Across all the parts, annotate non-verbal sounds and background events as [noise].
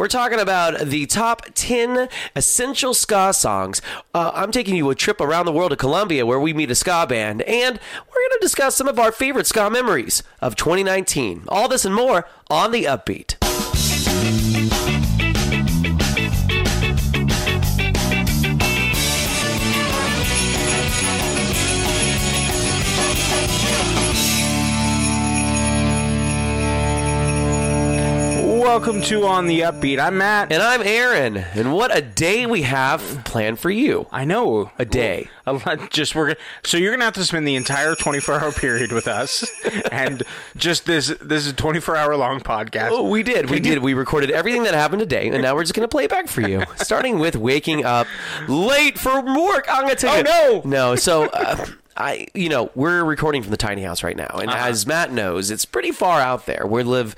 We're talking about the top 10 essential ska songs. Uh, I'm taking you a trip around the world to Colombia where we meet a ska band, and we're going to discuss some of our favorite ska memories of 2019. All this and more on the Upbeat. Welcome to On the Upbeat. I'm Matt. And I'm Aaron, and what a day we have planned for you. I know A day. A lot. Just we're so you're gonna have to spend the entire 24 hour period with us, [laughs] and just this this is a 24 hour long podcast. Oh, we did. We did. We recorded everything that happened today, and now we're just going to play it back for you. [laughs] Starting with waking up late for work. I'm going to tell Oh, no! No. So, uh, I, you know, we're recording from the tiny house right now, and Uh-huh. as Matt knows, it's pretty far out there. We live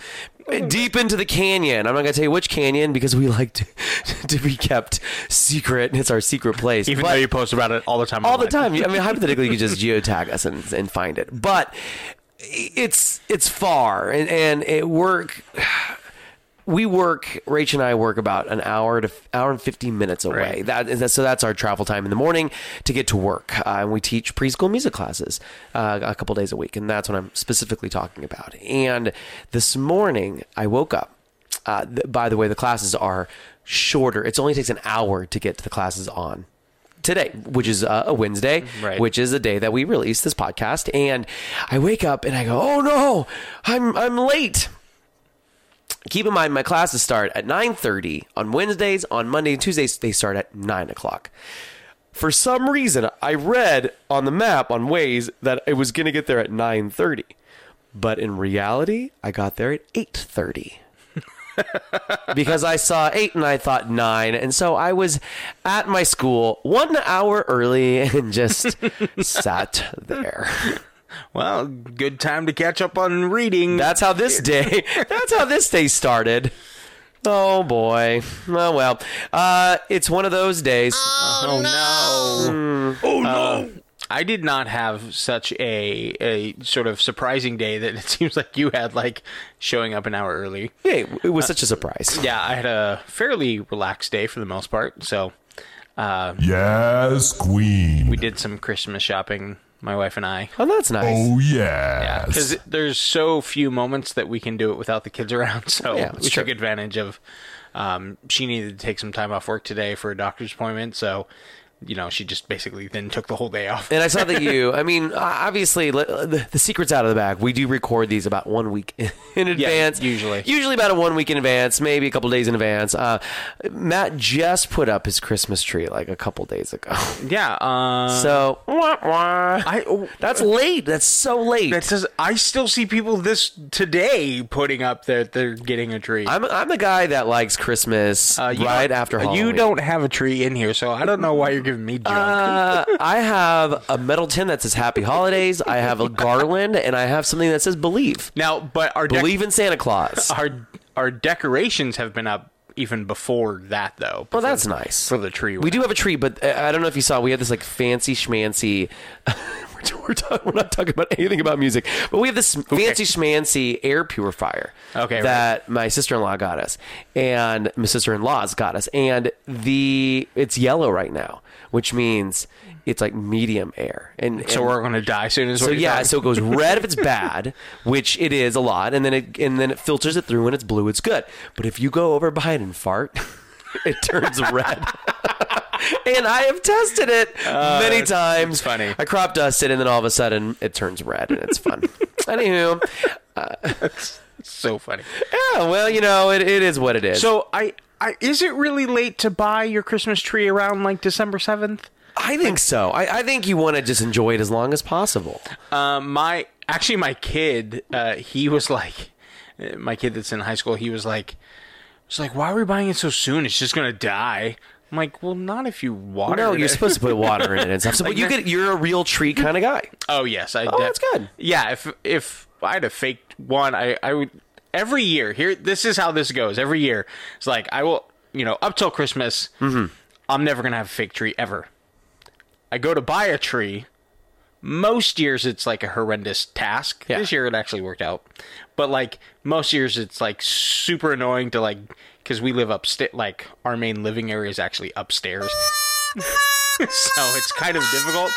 deep into the canyon. I'm not going to tell you which canyon because we like to, [laughs] to be kept secret. And it's our secret place. Even But- though you post about it all the time. all the time. I mean, hypothetically, you could just geotag us and, and find it, but it's it's far, and and it work. We work. Rach and I work about an hour to hour and fifteen minutes away. Right. That is so that's our travel time in the morning to get to work. Uh, and we teach preschool music classes uh, a couple days a week, and that's what I'm specifically talking about. And this morning, I woke up. Uh, th- by the way, the classes are shorter. It only takes an hour to get to the classes on today, which is uh, a Wednesday, Right. which is the day that we release this podcast. And I wake up and I go, "Oh no, I'm I'm late." Keep in mind, my classes start at 9:30 on Wednesdays. On Monday and Tuesdays, they start at nine o'clock. For some reason, I read on the map on Waze that it was going to get there at 9:30, but in reality, I got there at 8:30 [laughs] because I saw eight and I thought nine. And so I was at my school one hour early and just [laughs] sat there. Well, good time to catch up on reading. That's how this day, [laughs] that's how this day started. Oh boy. Oh well. Uh, it's one of those days. oh no! Oh no! I did not have such a a sort of surprising day that it [laughs] seems like you had, like showing up an hour early. Yeah, it was such a surprise. Yeah, I had a fairly relaxed day for the most part. So Yes, Queen. we did some Christmas shopping, my wife and I. Oh, that's nice. Oh yes. Because there's so few moments that we can do it without the kids around. [laughs] So Yeah, that's we took advantage of. Um, she needed to take some time off work today for a doctor's appointment, so you know she just basically then took the whole day off. And I saw that you, [laughs] I mean, obviously, the, the secret's out of the bag. We do record these about one week [laughs] in advance. usually. Usually about a one week in advance, maybe a couple days in advance. Uh, Matt just put up his Christmas tree like a couple days ago. [laughs] yeah. Uh, So, wah, wah. I oh, that's late. That's so late. that says I still see people this today putting up that they're getting a tree. I'm, I'm the guy that likes Christmas Uh, right after uh, Halloween. You don't have a tree in here, so I don't know why you're giving me junk. Uh, [laughs] I have a metal tin that says Happy Holidays. I have a garland, and I have something that says Believe. now, but our dec- Believe in Santa Claus. [laughs] our our decorations have been up even before that, though. Well, that's nice for the tree. We do have a tree, but uh, I don't know if you saw. We had this like fancy schmancy. [laughs] we're, talk, we're not talking about anything about music, but we have this fancy schmancy air purifier. Okay, right. that my sister in law got us, and my sister in laws got us, and the it's yellow right now, which means it's like medium air, and So and- we're going to die soon. As so yeah, so it goes red if it's [laughs] bad, which it is a lot, and then it and then it filters it through. When it's blue, it's good. But if you go over by it and fart, [laughs] it turns red. [laughs] and I have tested it oh, many times. it's funny. I crop dust it, and then all of a sudden it turns red, and it's fun. Anywho, uh, so funny. yeah, well, you know, it, it is what it is. So I, I is it really late to buy your Christmas tree around like December seventh? I think so. I, I think you want to just enjoy it as long as possible. Um, my actually my kid, uh, he was like, my kid that's in high school, he was like, was like, why are we buying it so soon? It's just gonna die. I'm like, well, not if you water. No, you're supposed to put water in it and stuff. So, but you get you're a real tree kind of guy. Oh yes, I. Oh, that's good. Yeah, if if I had a fake one, I I would every year. Here, this is how this goes. Every year, it's like I will, you know, up till Christmas, Mm-hmm. I'm never gonna have a fake tree ever. I go to buy a tree most years it's like a horrendous task. Yeah. This year it actually worked out, but like most years it's like super annoying to like because we live upstairs. Like our main living area is actually upstairs, [laughs] [laughs] so it's kind of difficult.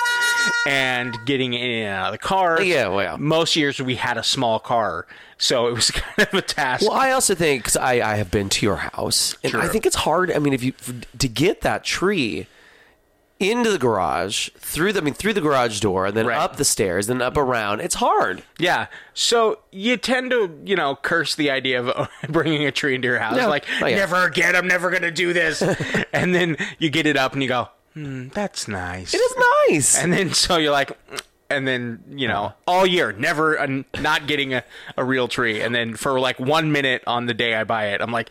And getting in and out of the car. Yeah, well. Most years we had a small car, so it was [laughs] kind of a task. Well, I also think because I, I have been to your house, and I think it's hard. I mean, if you to get that tree into the garage through the I mean through the garage door and then Right. up the stairs, then up around, it's hard. Yeah. So you tend to, you know, curse the idea of [laughs] bringing a tree into your house. Yeah. Like, Oh, yeah. never again, I'm never going to do this. and then you get it up and you go, hmm, that's nice. It is nice. And then so you're like, and then, you know, all year, never, uh, not getting a, a real tree. And then for like one minute on the day I buy it, I'm like,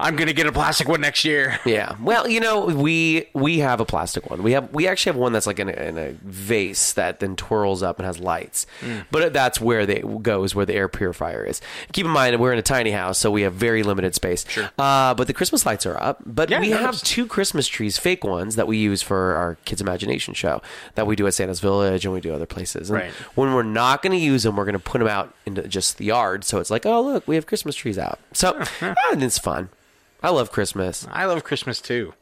I'm going to get a plastic one next year. [laughs] Yeah. Well, you know, we we have a plastic one. We have we actually have one that's like in a, in a vase that then twirls up and has lights. Mm. But that's where they goes where the air purifier is. Keep in mind we're in a tiny house, so we have very limited space. Sure. Uh, but the Christmas lights are up. But Yeah, we have two Christmas trees, fake ones that we use for our kids' imagination show that we do at Santa's Village and we do other places. And Right. When we're not going to use them, we're going to put them out into just the yard. So it's like, oh look, we have Christmas trees out. So [laughs] ah, it's fun. I love Christmas. I love Christmas too.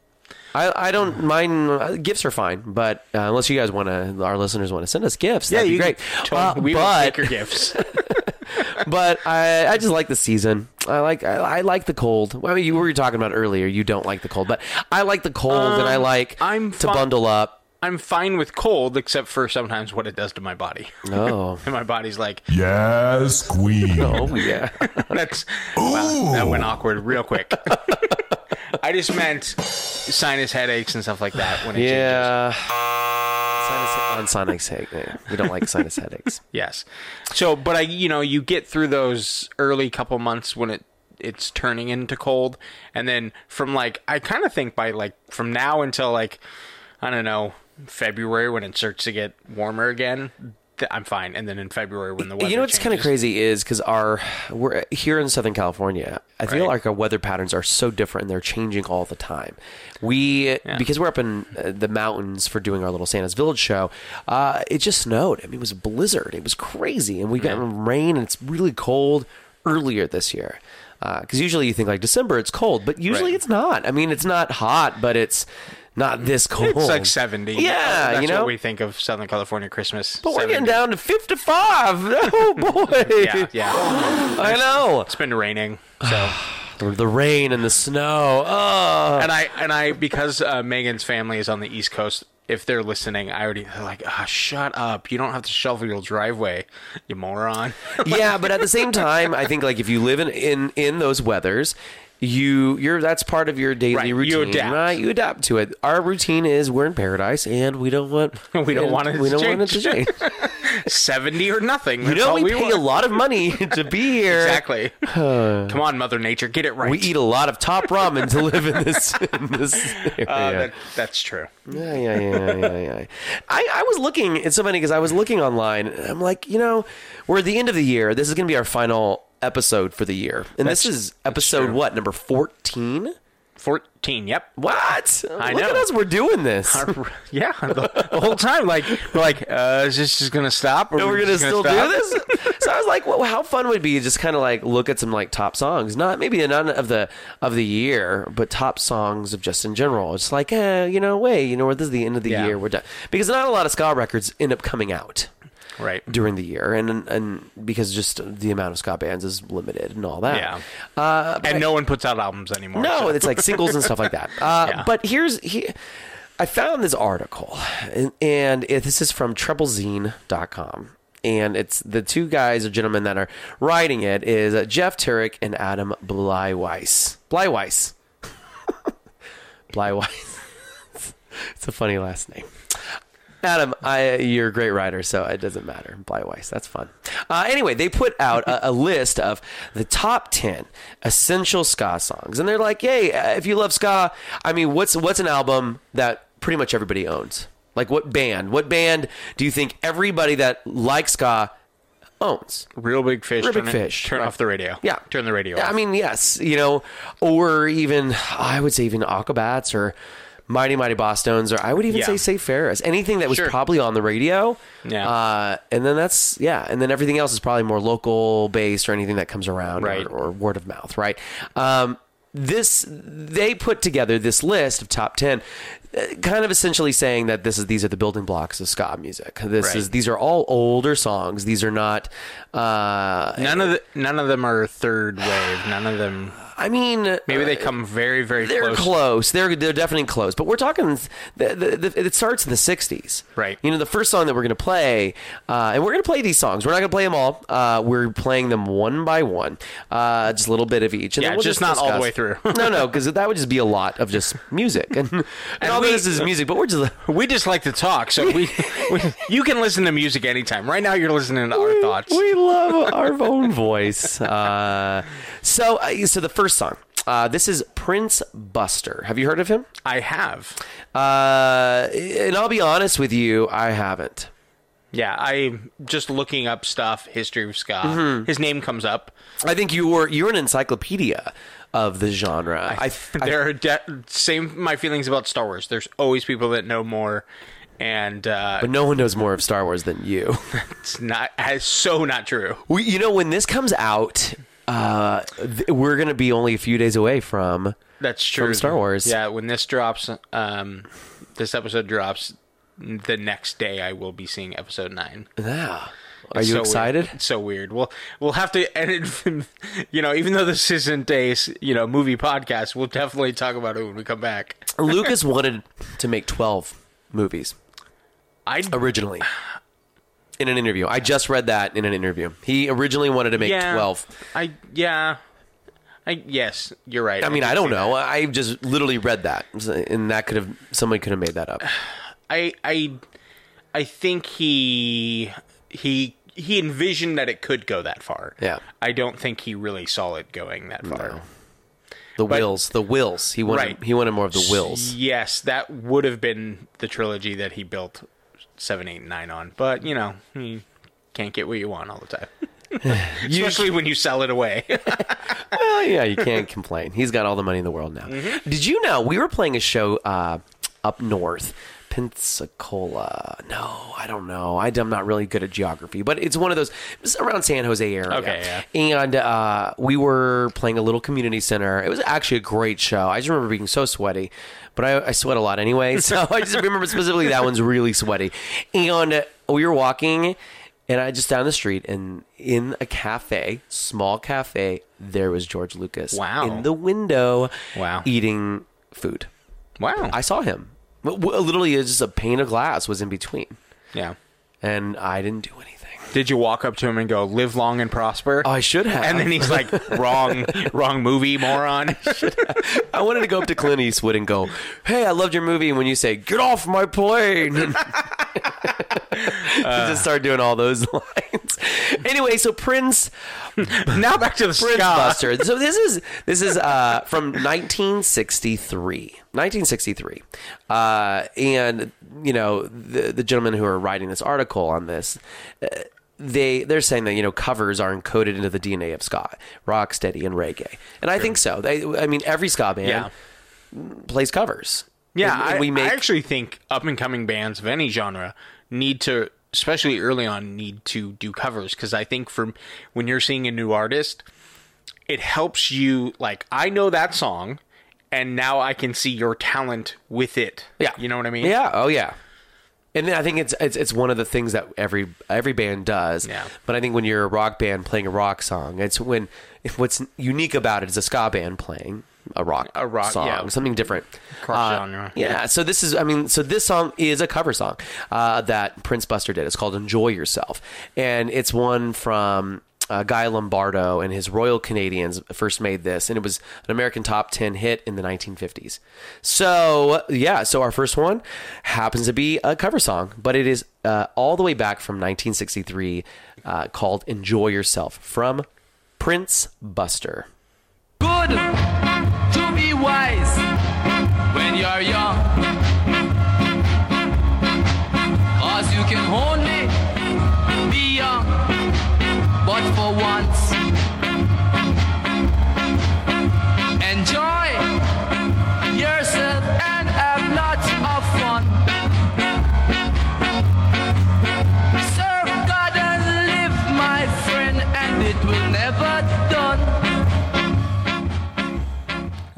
I, I don't mind uh, gifts are fine, but uh, unless you guys want to, our listeners want to send us gifts, that'd be great. Uh, we will take your gifts. [laughs] [laughs] but I, I just like the season. I like I, I like the cold. Well, I mean, you were talking about earlier. You don't like the cold, but I like the cold, and I like Um, I'm to bundle up. I'm fine with cold, except for sometimes what it does to my body. Oh, [laughs] And my body's like, Yes, Queen. oh yeah. [laughs] That's wow, that went awkward real quick. [laughs] I just meant sinus headaches and stuff like that when it changes. Yeah. Sinus, on sinus headache. We don't like sinus headaches. Yes. So, but I, you know, you get through those early couple months when it it's turning into cold, and then from like I kind of think by like from now until like I don't know February when it starts to get warmer again, th- I'm fine. And then in February when the weather you know what's kind of crazy is because our we're here in Southern California. I feel Right. like our weather patterns are so different and they're changing all the time. We because we're up in uh, the mountains for doing our little Santa's Village show. Uh, it just snowed. I mean, it was a blizzard. It was crazy, and we got rain and it's really cold earlier this year. Because usually you think like December it's cold, but usually Right. it's not. I mean, it's not hot, but it's not this cold. It's like 70. Yeah, That's you know. what we think of Southern California Christmas. but we're getting down to fifty-five. [laughs] Oh boy! [laughs] Yeah, yeah. [gasps] I know. It's been raining, so [sighs] The, rain and the snow. Oh. and I and I because uh, Megan's family is on the East Coast. If they're listening, I already they're like, ah, shut up! You don't have to shovel your driveway, you moron. [laughs] yeah, but at the same time, I think like if you live in in, in those weathers, you you're that's part of your daily Right, you routine, adapt. right? You adapt to it. Our routine is we're in paradise, and we don't want [laughs] We don't want it we to don't want it to change. change. [laughs] Seventy or nothing. you That's know, all we, we pay want. a lot of money [laughs] to be here. Exactly. [sighs] Come on, Mother Nature, get it right. We eat a lot of top ramen to live in this in this area. Uh, that, that's true. Yeah, yeah, yeah, yeah, yeah. I, I was looking. It's so funny because I was looking online. And I'm like, you know, we're at the end of the year. This is going to be our final episode for the year, and this is episode what number fourteen. Fourteen. Yep. What? I Look at know. us. We're doing this. yeah, the, [laughs] the whole time, like we're like, uh, is this just gonna stop? Or And we're gonna just still do this. [laughs] so I was like, well, how fun would it be to just kind of like look at some like top songs, not maybe none of the of the year, but top songs of just in general. It's like, eh, you know, wait, you know, where this is the end of the Yeah. year, we're done because not a lot of ska records end up coming out. Right. during the year, and and because just the amount of ska bands is limited and all that. Yeah. Uh, And no one puts out albums anymore. no, so- it's like singles and stuff like that. [laughs] Uh, Yeah. But here's he, I found this article, and, and it, this is from treblezine.com. And it's the two guys or gentlemen that are writing it is uh, Jeff Terich and Adam Blyweiss. Blyweiss. Blyweiss. it's a funny last name. Adam, I, you're a great writer, so it doesn't matter. Blyweiss, that's fun. Uh, anyway, they put out a, a list of the top ten essential ska songs, and they're like, "Yay! uh, If you love ska, I mean, what's what's an album that pretty much everybody owns? Like, what band? What band do you think everybody that likes ska owns? Reel Big Fish. Reel Big turn Fish, Turn right. off the radio. Yeah. Turn the radio. Yeah, off. I mean, yes, you know, or even I would say even Aquabats or Mighty Mighty Bosstones, or I would even Yeah. say Save Ferris. Anything that was Sure. probably on the radio. Yeah. Uh, and then that's yeah, and then everything else is probably more local based or anything that comes around Right. or, or word of mouth, right? Um, this they put together this list of top ten, uh, kind of essentially saying that this is these are the building blocks of ska music. This Right. is these are all older songs. These are not. Uh, None of the, none of them are third wave. None of them. I mean, Maybe they come very very they're close. close. They're they're definitely close. But we're talking. The, the, the, it starts in the '60s, Right. You know, the first song that we're going to play, uh, and we're going to play these songs. We're not going to play them all. Uh, we're playing them one by one, uh, just a little bit of each. And Yeah, we'll just not all the way through. [laughs] no, no, because that would just be a lot of just music, and, [laughs] and, all we- this is music. But we're just [laughs] We just like to talk, so we, we you can listen to music anytime. Right now, you're listening to our thoughts. We love our own voice. Uh, so, uh, so the first song. Uh, this is Prince Buster. Have you heard of him? I have. Uh, and I'll be honest with you, I haven't. Yeah, I'm just looking up stuff, history of ska. Mm-hmm. His name comes up. I think you were you're an encyclopedia of the genre. I, I, [laughs] there are de- same my feelings about Star Wars. There's always people that know more, and uh, but no one knows more of Star Wars than you. [laughs] it's not it's so not true. we, you know, when this comes out, uh, th- we're gonna be only a few days away from. That's true. from Star Wars. Yeah, when this drops, um, this episode drops, the next day I will be seeing episode nine. Yeah. Are It's you so excited? Weird. It's so weird. We'll we'll have to edit. [laughs] You know, even though this isn't a you know movie podcast, we'll definitely talk about it when we come back. Lucas [laughs] wanted to make twelve movies I originally. [sighs] [sighs] In an interview, I just read that in an interview. He originally wanted to make yeah, twelve. I yeah. I yes, you're right. I mean, did I don't see that. know. I just literally read that, and that could have somebody could have made that up. [sighs] I I I think he he he envisioned that it could go that far. Yeah. I don't think he really saw it going that far. No. The wills, the wills. He wanted Right. he wanted more of the wills. Yes, that would have been the trilogy that he built seven, eight, and nine on. But you know, you can't get what you want all the time. [laughs] [laughs] Especially when you sell it away. [laughs] Well, yeah, you can't complain. He's got all the money in the world now. Mm-hmm. Did you know we were playing a show uh, up north, Pensacola? No, I don't know. I, am not really good at geography, but it's one of those it's around San Jose area. Okay, yeah. And uh, we were playing a little community center. It was actually a great show. I just remember being so sweaty, but I, I sweat a lot anyway. So [laughs] I just remember specifically that one's really sweaty. And we were walking and I just down the street and in a cafe, small cafe, there was George Lucas. Wow. In the window. Wow. Eating food. wow. I saw him. W- Literally, it's just a pane of glass was in between, yeah. and I didn't do anything. Did you walk up to him and go, "Live long and prosper"? Oh, I should have. and then he's like, "Wrong, [laughs] wrong movie, moron." I wanted to go up to Clint Eastwood and go, "Hey, I loved your movie." And when you say, "Get off my plane," and [laughs] just start doing all those [laughs] lines. Anyway, so Prince now back to the Prince ska. Buster. So this is this is uh, from 1963. 1963, uh, and you know the the gentlemen who are writing this article on this. Uh, they they're saying that you know covers are encoded into the DNA of ska, rock, steady, and reggae, and I think so. They, I mean, every ska band Yeah. plays covers. Yeah, And- and I, we make I actually think up and coming bands of any genre need to, especially early on, need to do covers because I think for when you're seeing a new artist, it helps you. Like, I know that song, and now I can see your talent with it. Yeah, you know what I mean. Yeah. Oh yeah. And then I think it's, it's it's one of the things that every every band does. Yeah. But I think when you're a rock band playing a rock song, it's when what's unique about it is a ska band playing a rock A rock- song, yeah. something different. Uh, genre. Yeah. So this is I mean so this song is a cover song uh, that Prince Buster did. It's called "Enjoy Yourself," and it's one from uh, Guy Lombardo and his Royal Canadians first made this, and it was an American top 10 hit in the 1950s. So, yeah, so our first one happens to be a cover song, but it is uh, all the way back from 1963 uh, called Enjoy Yourself from Prince Buster. good to be wise when you're young.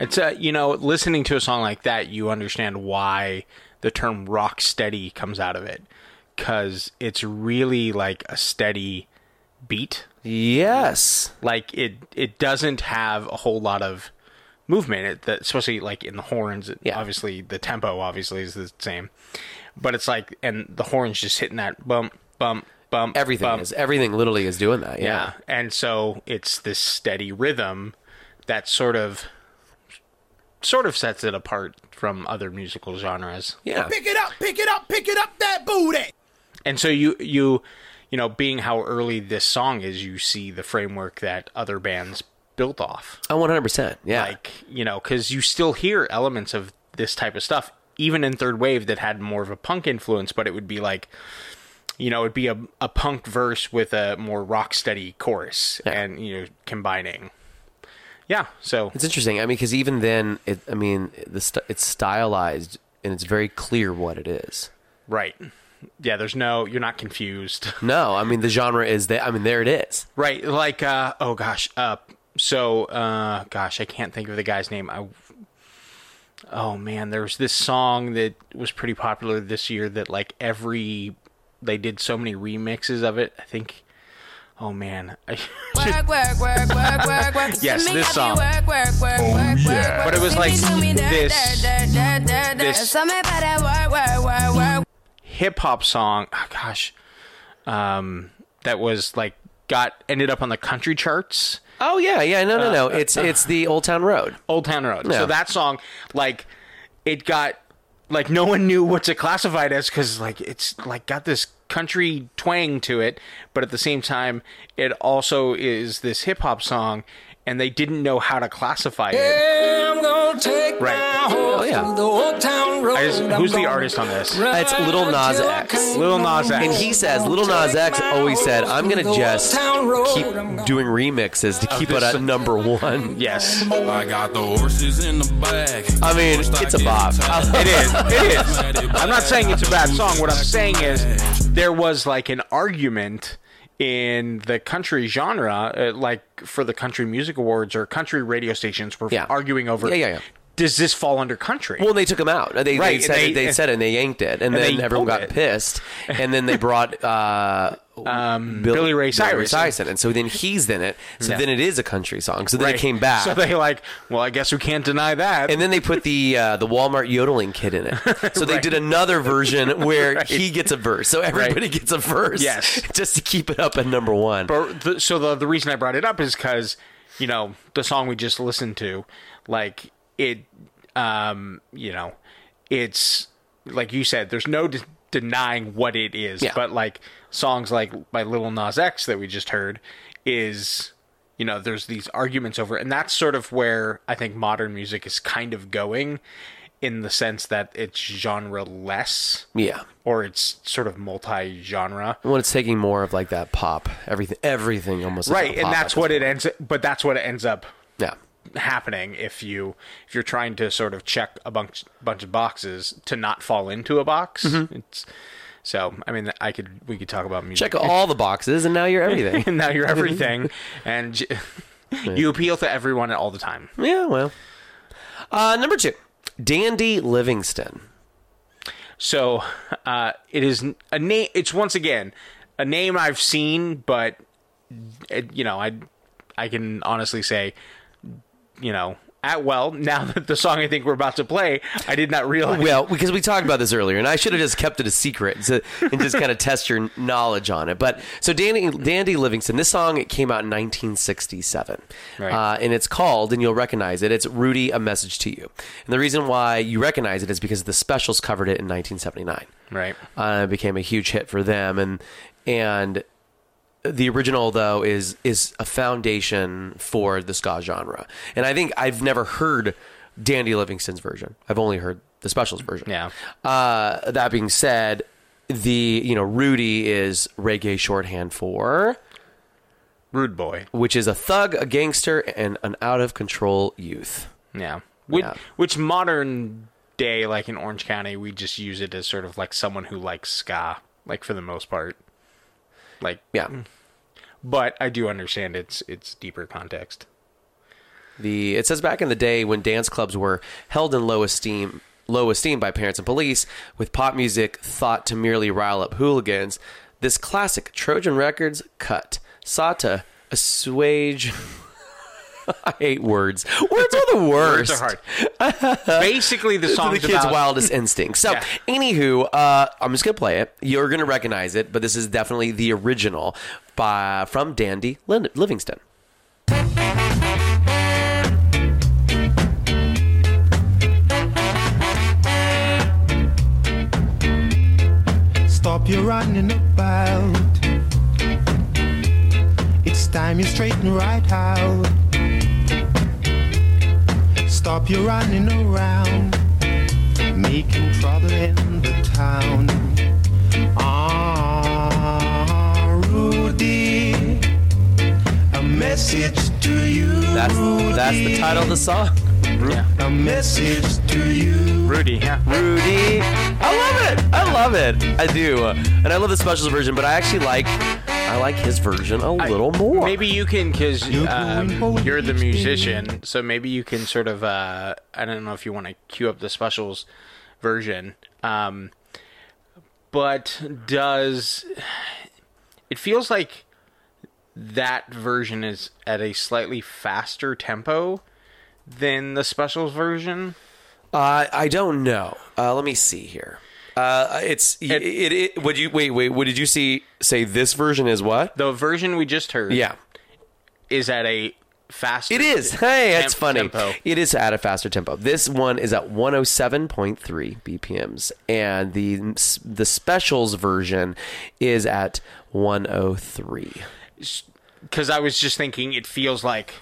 It's uh, you know, listening to a song like that, you understand why the term rock steady comes out of it, because it's really like a steady beat. Yes. Like it, it doesn't have a whole lot of movement, it, that, especially like in the horns. It, Yeah. Obviously, the tempo obviously is the same, but it's like, and the horns just hitting that bump, bump, bump. Everything bump. is everything literally is doing that. Yeah. Yeah. And so it's this steady rhythm that sort of sort of sets it apart from other musical genres. Yeah. Pick it up, pick it up, pick it up that booty. And so you you you know, being how early this song is, you see the framework that other bands built off. Oh, 100%. Yeah. Like, you know, cuz you still hear elements of this type of stuff even in third wave that had more of a punk influence, but it would be like you know, it'd be a, a punk verse with a more rock steady chorus and, you know, combining. Yeah, so It's interesting. I mean, because even then, it, I mean, the st- it's stylized and it's very clear what it is. right. Yeah, there's no you're not confused. [laughs] No, I mean the genre is that. I mean, there it is. right, like uh oh gosh, uh so uh gosh, I can't think of the guy's name. I Oh man, there was this song that was pretty popular this year that like every they did so many remixes of it. I think Oh man. [laughs] [laughs] Yes, this song. Work, yeah. But it was like Do me, do me, this- this- hip hop song. Oh, gosh, um, that was like got ended up on the country charts. Oh yeah, yeah. No, no, no. It's it's the Old Town Road. Old Town Road. Yeah. So that song, like, it got like no one knew what to classify it as because like it's like got this country twang to it, but at the same time, it also is this hip hop song, and they didn't know how to classify it. I'm gonna take Right. Oh, yeah. the old town road. Just, who's the artist on this? ride It's Lil Nas till I X. can't Lil Nas X. And he says, Little Nas X always said, "I'm gonna just keep keep doing remixes to oh, keep it at number one." [laughs] Yes, I got the horses in the back. I mean, it's a bop. [laughs] it is. It is. I'm not saying it's a bad song. What I'm saying is there was like an argument in the country genre, uh, like for the country music awards or country radio stations were Yeah. arguing over. Yeah, yeah, yeah. Does this fall under country? Well, they took him out. They, Right, they said they- it, they said it and they yanked it, and, and then everyone got it. pissed. And then they brought uh, um, Billy, Ray Cyrus. and so then he's in it. So Yeah. then it is a country song. So then Right. it came back. So they like, well, I guess we can't deny that. and then they put the uh, the Walmart yodeling kid in it. [laughs] So they Right. did another version where [laughs] Right. he gets a verse. So everybody gets a verse. Yes. [laughs] just to keep it up at number one. But the, so the the reason I brought it up is because you know the song we just listened to, like it, um, you know, it's like you said, there's no de- denying what it is. Yeah. But like songs like by Little Nas X that we just heard is. You know, there's these arguments over, and that's sort of where I think modern music is kind of going, in the sense that it's genre less, yeah. or it's sort of multi-genre. When it's taking more of like that pop, everything, everything almost right and that's what it ends but that's what it ends up. Yeah. Happening if you if you're trying to sort of check a bunch bunch of boxes to not fall into a box Mm-hmm. it's so i mean i could we could talk about music Check all the boxes, and now you're [laughs] everything. and now you're [laughs] everything and j- you appeal to everyone all the time yeah. Well. Uh, number two, Dandy Livingstone. so uh it is a name it's once again a name i've seen but it, you know i i can honestly say you know at well now that the song i think we're about to play i did not realize Well, because we talked about this earlier, and I should have just kept it a secret so, and just kind of test your knowledge on it. But so Dandy, Dandy Livingstone, this song it came out in 1967, Right. uh, and it's called, and you'll recognize it. It's "Rudy: A Message to You," and the reason why you recognize it is because the Specials covered it in 1979. right Uh, it became a huge hit for them, and and the original though is is a foundation for the ska genre. And I think I've never heard Dandy Livingstone's version. I've only heard the Specials version. Yeah. Uh, that being said, the you know Rudy is reggae shorthand for rude boy which is a thug, a gangster, and an out of control youth. yeah which, Yeah. which modern day like in orange county we just use it as sort of like someone who likes ska like for the most part like Yeah. Mm. but i do understand its its deeper context The it says back in the day when dance clubs were held in low esteem low esteem by parents and police, with pop music thought to merely rile up hooligans, this classic Trojan Records cut sought to assuage [laughs] I hate words. Words are the worst. [laughs] Words are hard. [laughs] Basically, the to song's the kid's about wildest instincts. So, Yeah. anywho, uh, I'm just gonna play it. You're gonna recognize it, but this is definitely the original by from Dandy Lin- Livingstone. Stop your running about. It's time you straighten right out. Stop your running around, making trouble in the town. Ah, Rudy, a message to you. That's that's the title of the song. Yeah. A message to you. Rudy. Yeah. Rudy, I love it. I love it. I do, and I love the specials version. But I actually like I like his version a little more. Maybe you can, because um, you're the musician, so maybe you can sort of. Uh, I don't know if you want to cue up the specials version, um, but does it feels like that version is at a slightly faster tempo than the specials version? Uh, I don't know. Uh, let me see here. Uh, it's it, it, it. Would you wait? Wait. What did you see? Say this version is what? The version we just heard, Yeah, is at a faster. it is. Hey, that's temp- funny. tempo. It is at a faster tempo. This one is at 107.3 BPMs, and the the specials version is at 103. because I was just thinking it feels like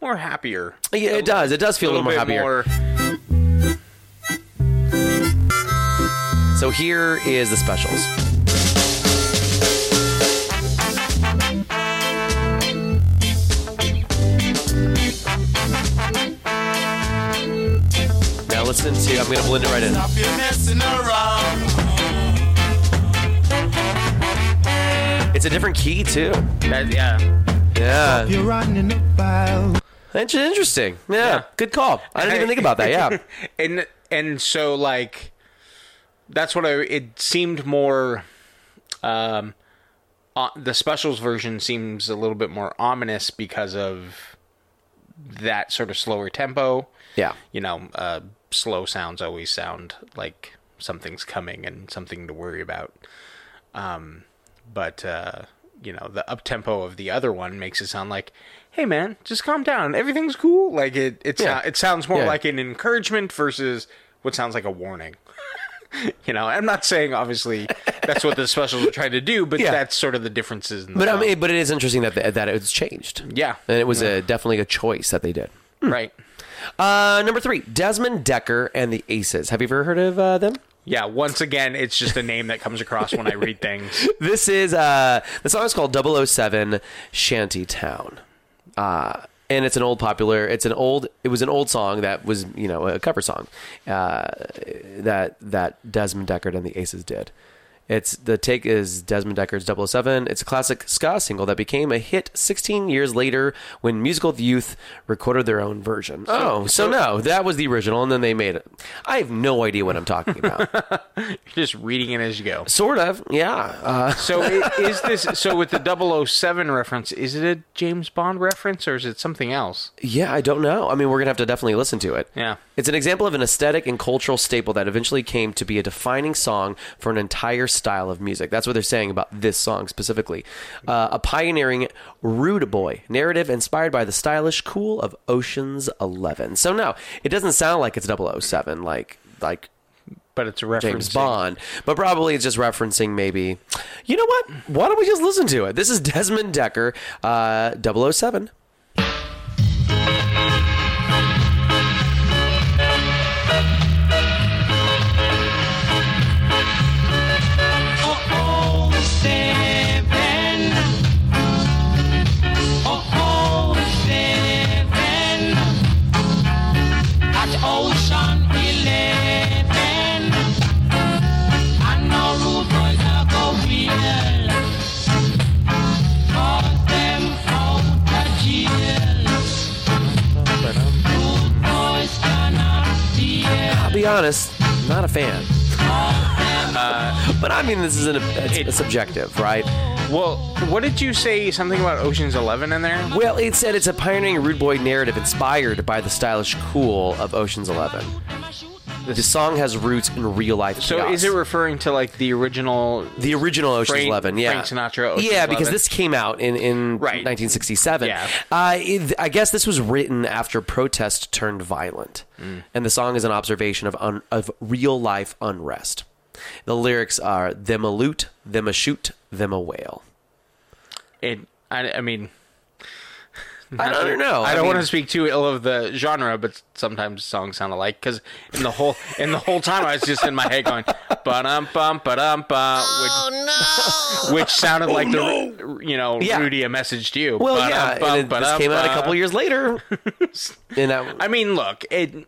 more happier. Yeah, it does. It does feel a little, more bit happier. more- So here is the specials. Now listen to. I'm going to blend it right in. Stop your messing around. It's a different key too. that- yeah. Yeah, You're running about. It's interesting. Yeah, Yeah. good call. I didn't even think about that. Yeah, [laughs] and and so like that's what I. It seemed more. Um, uh, the specials version seems a little bit more ominous because of that sort of slower tempo. yeah. You know, uh, slow sounds always sound like something's coming and something to worry about. Um, but uh, you know, the up tempo of the other one makes it sound like, "Hey, man, just calm down. Everything's cool." Like it, it, Yeah. it sounds more Yeah. like an encouragement versus what sounds like a warning. [laughs] [laughs] you know, I'm not saying obviously that's what the specials are trying to do, but Yeah. that's sort of the differences. In the But I mean, but it is interesting that the, that it's changed. Yeah. and it was a definitely a choice that they did. right? Uh, number three, Desmond Dekker and the Aces. Have you ever heard of uh, them? Yeah. Once again, it's just a name that comes across when I read [laughs] things. This is uh, the song is called 007 Shanty Town. Uh, and it's an old popular it's an old it was an old song that was you know a cover song uh, that that Desmond Deckard and the Aces did. It's the take is Desmond Deckard's 007. It's a classic ska single that became a hit 16 years later when Musical Youth recorded their own version. oh, so, no, that was the original, and then they made it. I have no idea what I'm talking about. [laughs] You're just reading it as you go. sort of, yeah. Uh, So is this so with the 007 reference? Is it a James Bond reference or is it something else? Yeah, I don't know. I mean, we're gonna have to definitely listen to it. Yeah. it's an example of an aesthetic and cultural staple that eventually came to be a defining song for an entire style of music. That's what they're saying about this song specifically. Uh, a pioneering rude boy narrative inspired by the stylish cool of Ocean's Eleven. So no, it doesn't sound like it's 007, like like But it's a reference. James Bond, but probably it's just referencing maybe. You know what? Why don't we just listen to it? This is Desmond Dekker, uh, 007. Be honest, not a fan. Uh, but I mean, this is an, it's It- a subjective, right? Well, what did you say? Something about Ocean's Eleven in there? Well, it said it's a pioneering rude boy narrative inspired by the stylish cool of Ocean's Eleven. The song has roots in real life. So chaos. is it referring to like the original? the original Ocean's Frank- Eleven? Yeah, Frank Sinatra, Ocean's yeah, because 11? this came out in in Right. 1967. Yeah. uh, it- I guess this was written after protest turned violent, Mm. and the song is an observation of un, of real life unrest. The lyrics are them a loot, them a shoot, them a wail. It. I, I mean, I don't know. I don't want to speak too ill of the genre, but sometimes songs sound alike. Because in the whole in the whole time, I was just in my head going ba dum bum ba dum ba, which oh, which sounded like the oh, you know Yeah. Rudy a message to you. Well, Ba-dum, yeah, bum, it, this came out a couple years later. [laughs] and that, I mean, look, it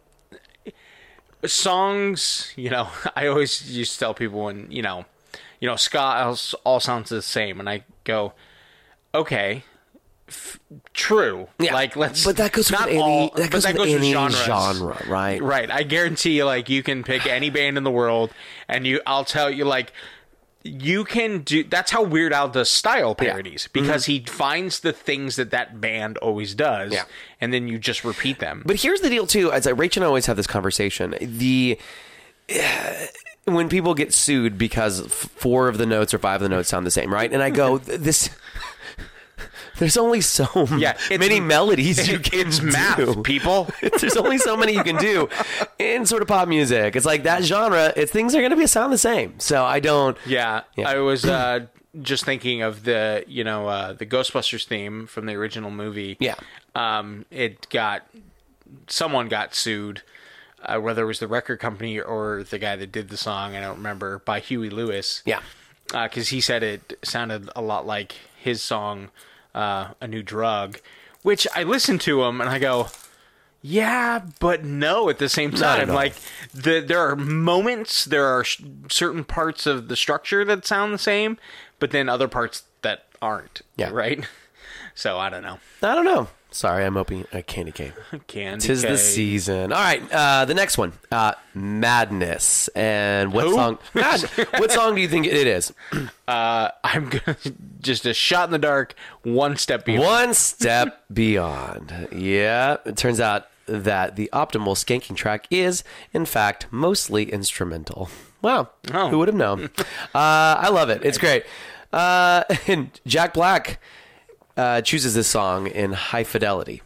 songs. You know, [laughs] I always used to tell people when you know, you know, ska all, all sounds the same, and I go, okay. F- true. Yeah, Like let's but that goes with not any all, that but goes that with goes any genres. genre, right? Right. I guarantee you, like, you can pick any band in the world, and you, I'll tell you, like, you can do. That's how Weird Al does style parodies because he finds the things that that band always does, Yeah. and then you just repeat them. But here's the deal, too. As I, Rachel and I always have this conversation. The when people get sued because f- four of the notes or five of the notes sound the same, right? And I go, [laughs] this. There's only so Yeah, many melodies you can it's do. math, people. [laughs] There's only so many you can do in sort of pop music. It's like that genre. It's things are going to be sound the same. So I don't. Yeah, Yeah. I was [clears throat] uh, just thinking of the you know uh, the Ghostbusters theme from the original movie. Yeah. um, it got someone got sued, uh, whether it was the record company or the guy that did the song. I don't remember by Huey Lewis. Yeah. because he said it sounded a lot like his song, uh, "A New Drug," which I listen to him and I go. Yeah, but no. At the same time, like the there are moments, there are sh- certain parts of the structure that sound the same, but then other parts that aren't. Yeah. right. [laughs] So I don't know. I don't know. Sorry, I'm opening a candy cane. [laughs] Candy Tis the season. All right, uh, the next one, uh, Madness, and what Who? song? [laughs] Mad. what song do you think it is? [clears throat] Uh, I'm [laughs] gonna just a shot in the dark, one step beyond. One step beyond. Yeah, it turns out that the optimal skanking track is, in fact, mostly instrumental. Wow, Oh. who would have known? uh, I love it. It's great. Uh, and Jack Black uh, chooses this song in High Fidelity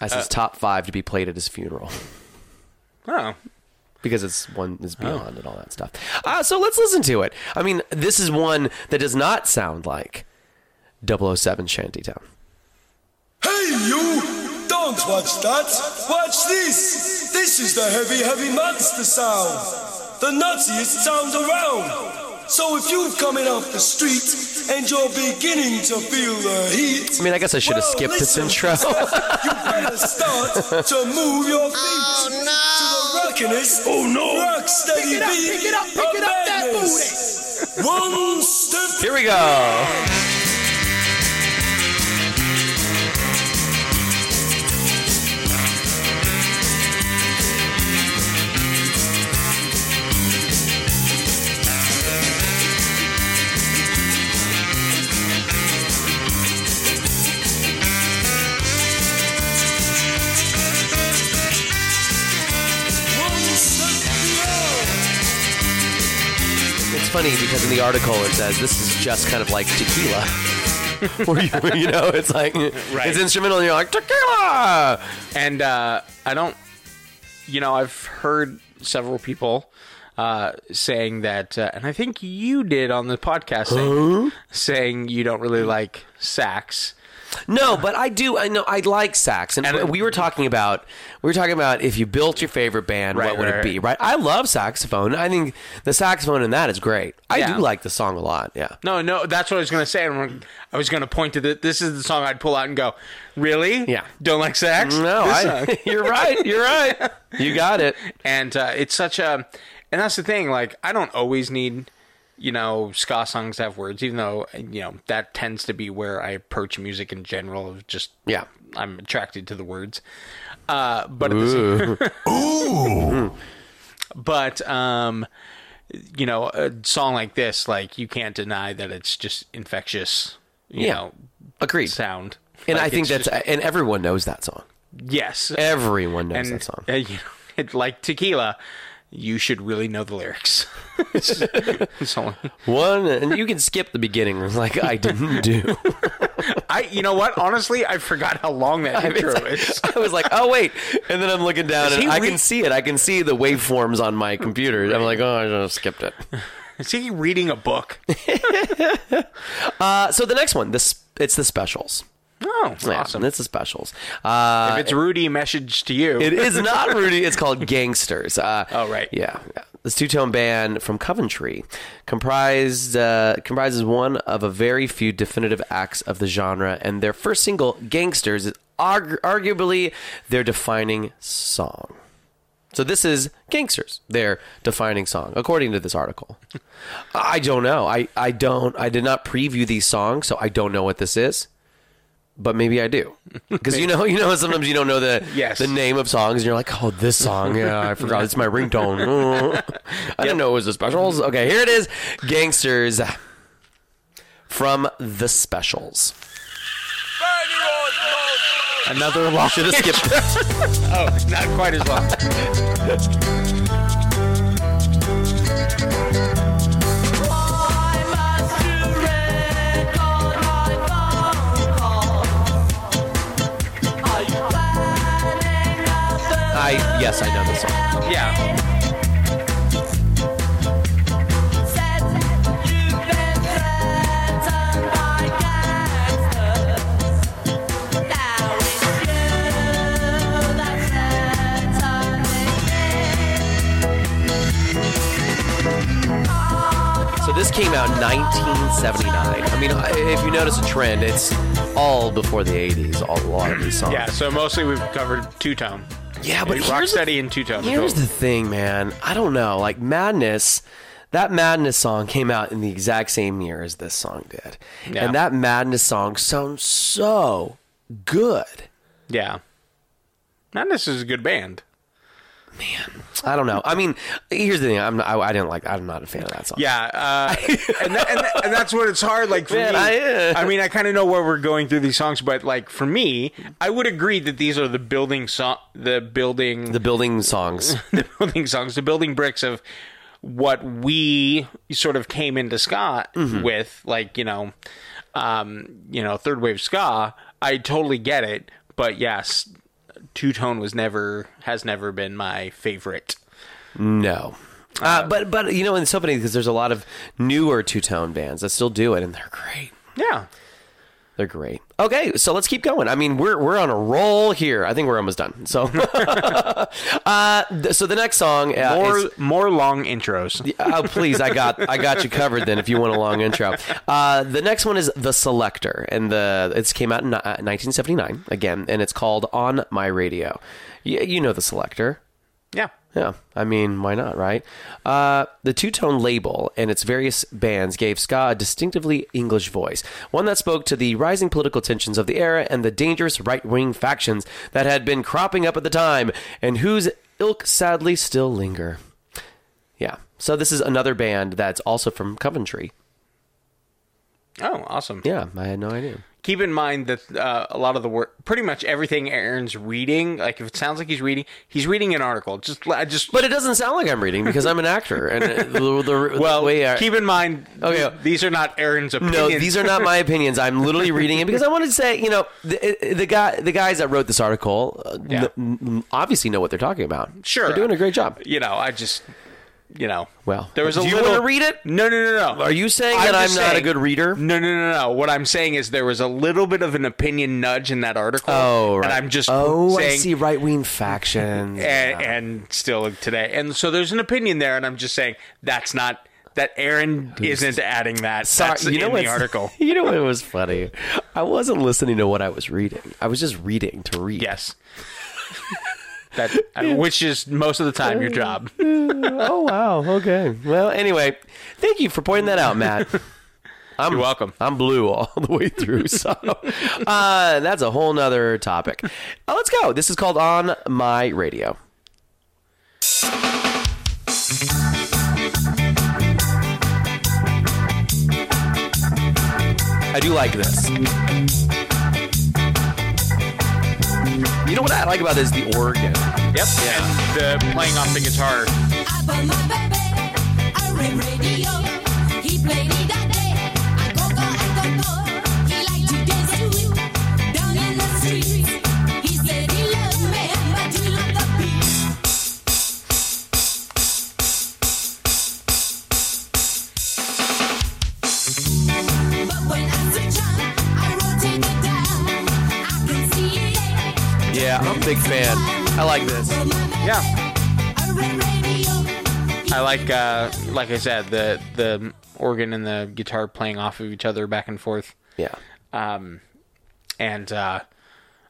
as Uh. his top five to be played at his funeral. Oh, because it's one is beyond and all that stuff. Uh, so let's listen to it. I mean, this is one that does not sound like 007 Shantytown. Hey, you! Don't watch that! Watch this! This is the heavy, heavy monster sound! The nuttiest sound around! So if you've coming off the street and you're beginning to feel the heat, I mean, I guess I should have well, skipped this listen, intro. [laughs] you better start to move your feet to the oh, rockiness. Oh no! Rock steady beat. Pick it up, pick it up, that booty. One step. Here we go. Funny because in the article it says this is just kind of like tequila. [laughs] Where you, you know, it's like it's instrumental, and you're like tequila. and uh, I don't. You know, I've heard several people uh, saying that, uh, and I think you did on the podcast saying, saying you don't really like sax. No, but I do. I know I like sax, and, And- we were talking about we were talking about if you built your favorite band, Right, what would right, it be? Right? I love saxophone. I think the saxophone in that is great. I Yeah. do like the song a lot. Yeah. No, no, that's what I was going to say. And I was going to point to the. This is the song I'd pull out and go, "Really? Yeah. Don't like sax? No, I, [laughs] you're right. You're right. You got it. [laughs] and uh, it's such a and that's the thing like i don't always need you know ska songs have words even though you know that tends to be where i approach music in general of just Yeah. i'm attracted to the words uh but at the same, [laughs] But um, you know, a song like this, like you can't deny that it's just infectious. You Yeah. know, Agreed. sound. And Like, I think that's just- and everyone knows that song. yes. Everyone knows and that song. uh, you know, [laughs] it, like tequila, you should really know the lyrics. [laughs] One, and you can skip the beginning, like I didn't do. I, you know what? Honestly, I forgot how long that [laughs] intro is. I was like, oh wait, and then I'm looking down, Is and he I re- can see it. I can see the waveforms on my computer. I'm like, oh, I just skipped it. [laughs] Is he reading a book? Uh, so the next one, this it's the specials. Oh, Yeah, awesome! It's the specials. Uh, if it's Rudy, message to you. It is [laughs] not Rudy. It's called Gangsters. Uh, Oh, right. Yeah, yeah. This two-tone band from Coventry comprised uh, comprises one of a very few definitive acts of the genre, and their first single, "Gangsters," is argu- arguably their defining song. So this is Gangsters, their defining song, according to this article. [laughs] I don't know. I, I don't. I did not preview these songs, so I don't know what this is. But maybe I do, [laughs] because you know, you know, sometimes you don't know the Yes. the name of songs, and you're like, oh, this song, yeah, I [laughs] forgot, it's my ringtone. [laughs] I didn't know it was the specials. Okay, here it is, Gangsters from the specials. Another long. Should have skipped. oh, not quite as long. Yes, I know this song. Yeah. So this came out in 1979. I mean, if you notice a trend, it's all before the 80s. All, a lot of these songs. Yeah. So mostly we've covered two tone. Yeah, but here's the Rocksteady and two tone. Here's the thing, man. I don't know. Like Madness, that Madness song came out in the exact same year as this song did. Yeah. And that Madness song sounds so good. Yeah. Madness is a good band. I don't know. I mean, here's the thing. I'm not, I, I didn't like. I'm not a fan of that song. Yeah, uh, [laughs] and, that, and, that, and that's what it's hard. Like for Man, me, I, uh, I mean, I kind of know where we're going through these songs, but like for me, I would agree that these are the building song, the building, The building songs. [laughs] the building songs, the building bricks of what we sort of came into ska Mm-hmm. with, like you know, um, you know, third wave ska. I totally get it, but yes, two tone was never has never been my favorite. No. Uh, but but you know, it's so funny because there's a lot of newer two tone bands that still do it, and they're great. Yeah, They're great. Okay, so let's keep going. I mean, we're we're on a roll here. I think we're almost done. So, [laughs] uh, th- so the next song uh, more is, more long intros. oh please, I got I got you covered. Then, if you want a long intro, uh, the next one is the Selecter, and the it's came out in uh, 1979 again, and it's called On My Radio. Y- you know the Selecter. Yeah. Yeah, I mean, why not, right? Uh, the two tone label and its various bands gave ska a distinctively English voice, one that spoke to the rising political tensions of the era and the dangerous right wing factions that had been cropping up at the time, and whose ilk sadly still linger. Yeah, so this is another band that's also from Coventry. Oh, awesome. Yeah, I had no idea. Keep in mind that uh, a lot of the work, pretty much everything Aaron's reading, like if it sounds like he's reading, he's reading an article. Just, I just. But it doesn't sound like I'm reading because I'm an actor, and the, the, [laughs] well, the way I, keep in mind, Okay. these are not Aaron's opinions. No, these are not my [laughs] opinions. I'm literally reading it because I wanted to say, you know, the, the guy, the guys that wrote this article, uh, Yeah. n- obviously know what they're talking about. Sure. they're doing a great job. You know, I just, you know. Well, there was a do you little. want to read it? No, no, no, no. Are you saying that I'm not a good reader? No, no, no, no. What I'm saying is there was a little bit of an opinion nudge in that article. Oh, right. And I'm just oh, saying, I see right wing factions. [laughs] and, and still today. And so there's an opinion there, and I'm just saying that's not that Aaron isn't adding that. Sorry, That's you know in the article. [laughs] You know what it was funny? I wasn't listening to what I was reading. I was just reading to read. Yes. That [laughs] uh, which is most of the time your job. [laughs] oh wow. Okay. Well, anyway, thank you for pointing that out, Matt. [laughs] I'm, You're welcome. I'm blue all the way through, so uh, that's a whole nother topic. Uh, let's go. This is called On My Radio. I do like this. You know what I like about this? The organ. Yep. And the playing off the guitar. Big fan. I like this. Yeah. I like, uh, like I said, the the organ and the guitar playing off of each other back and forth. Yeah. Um, and uh,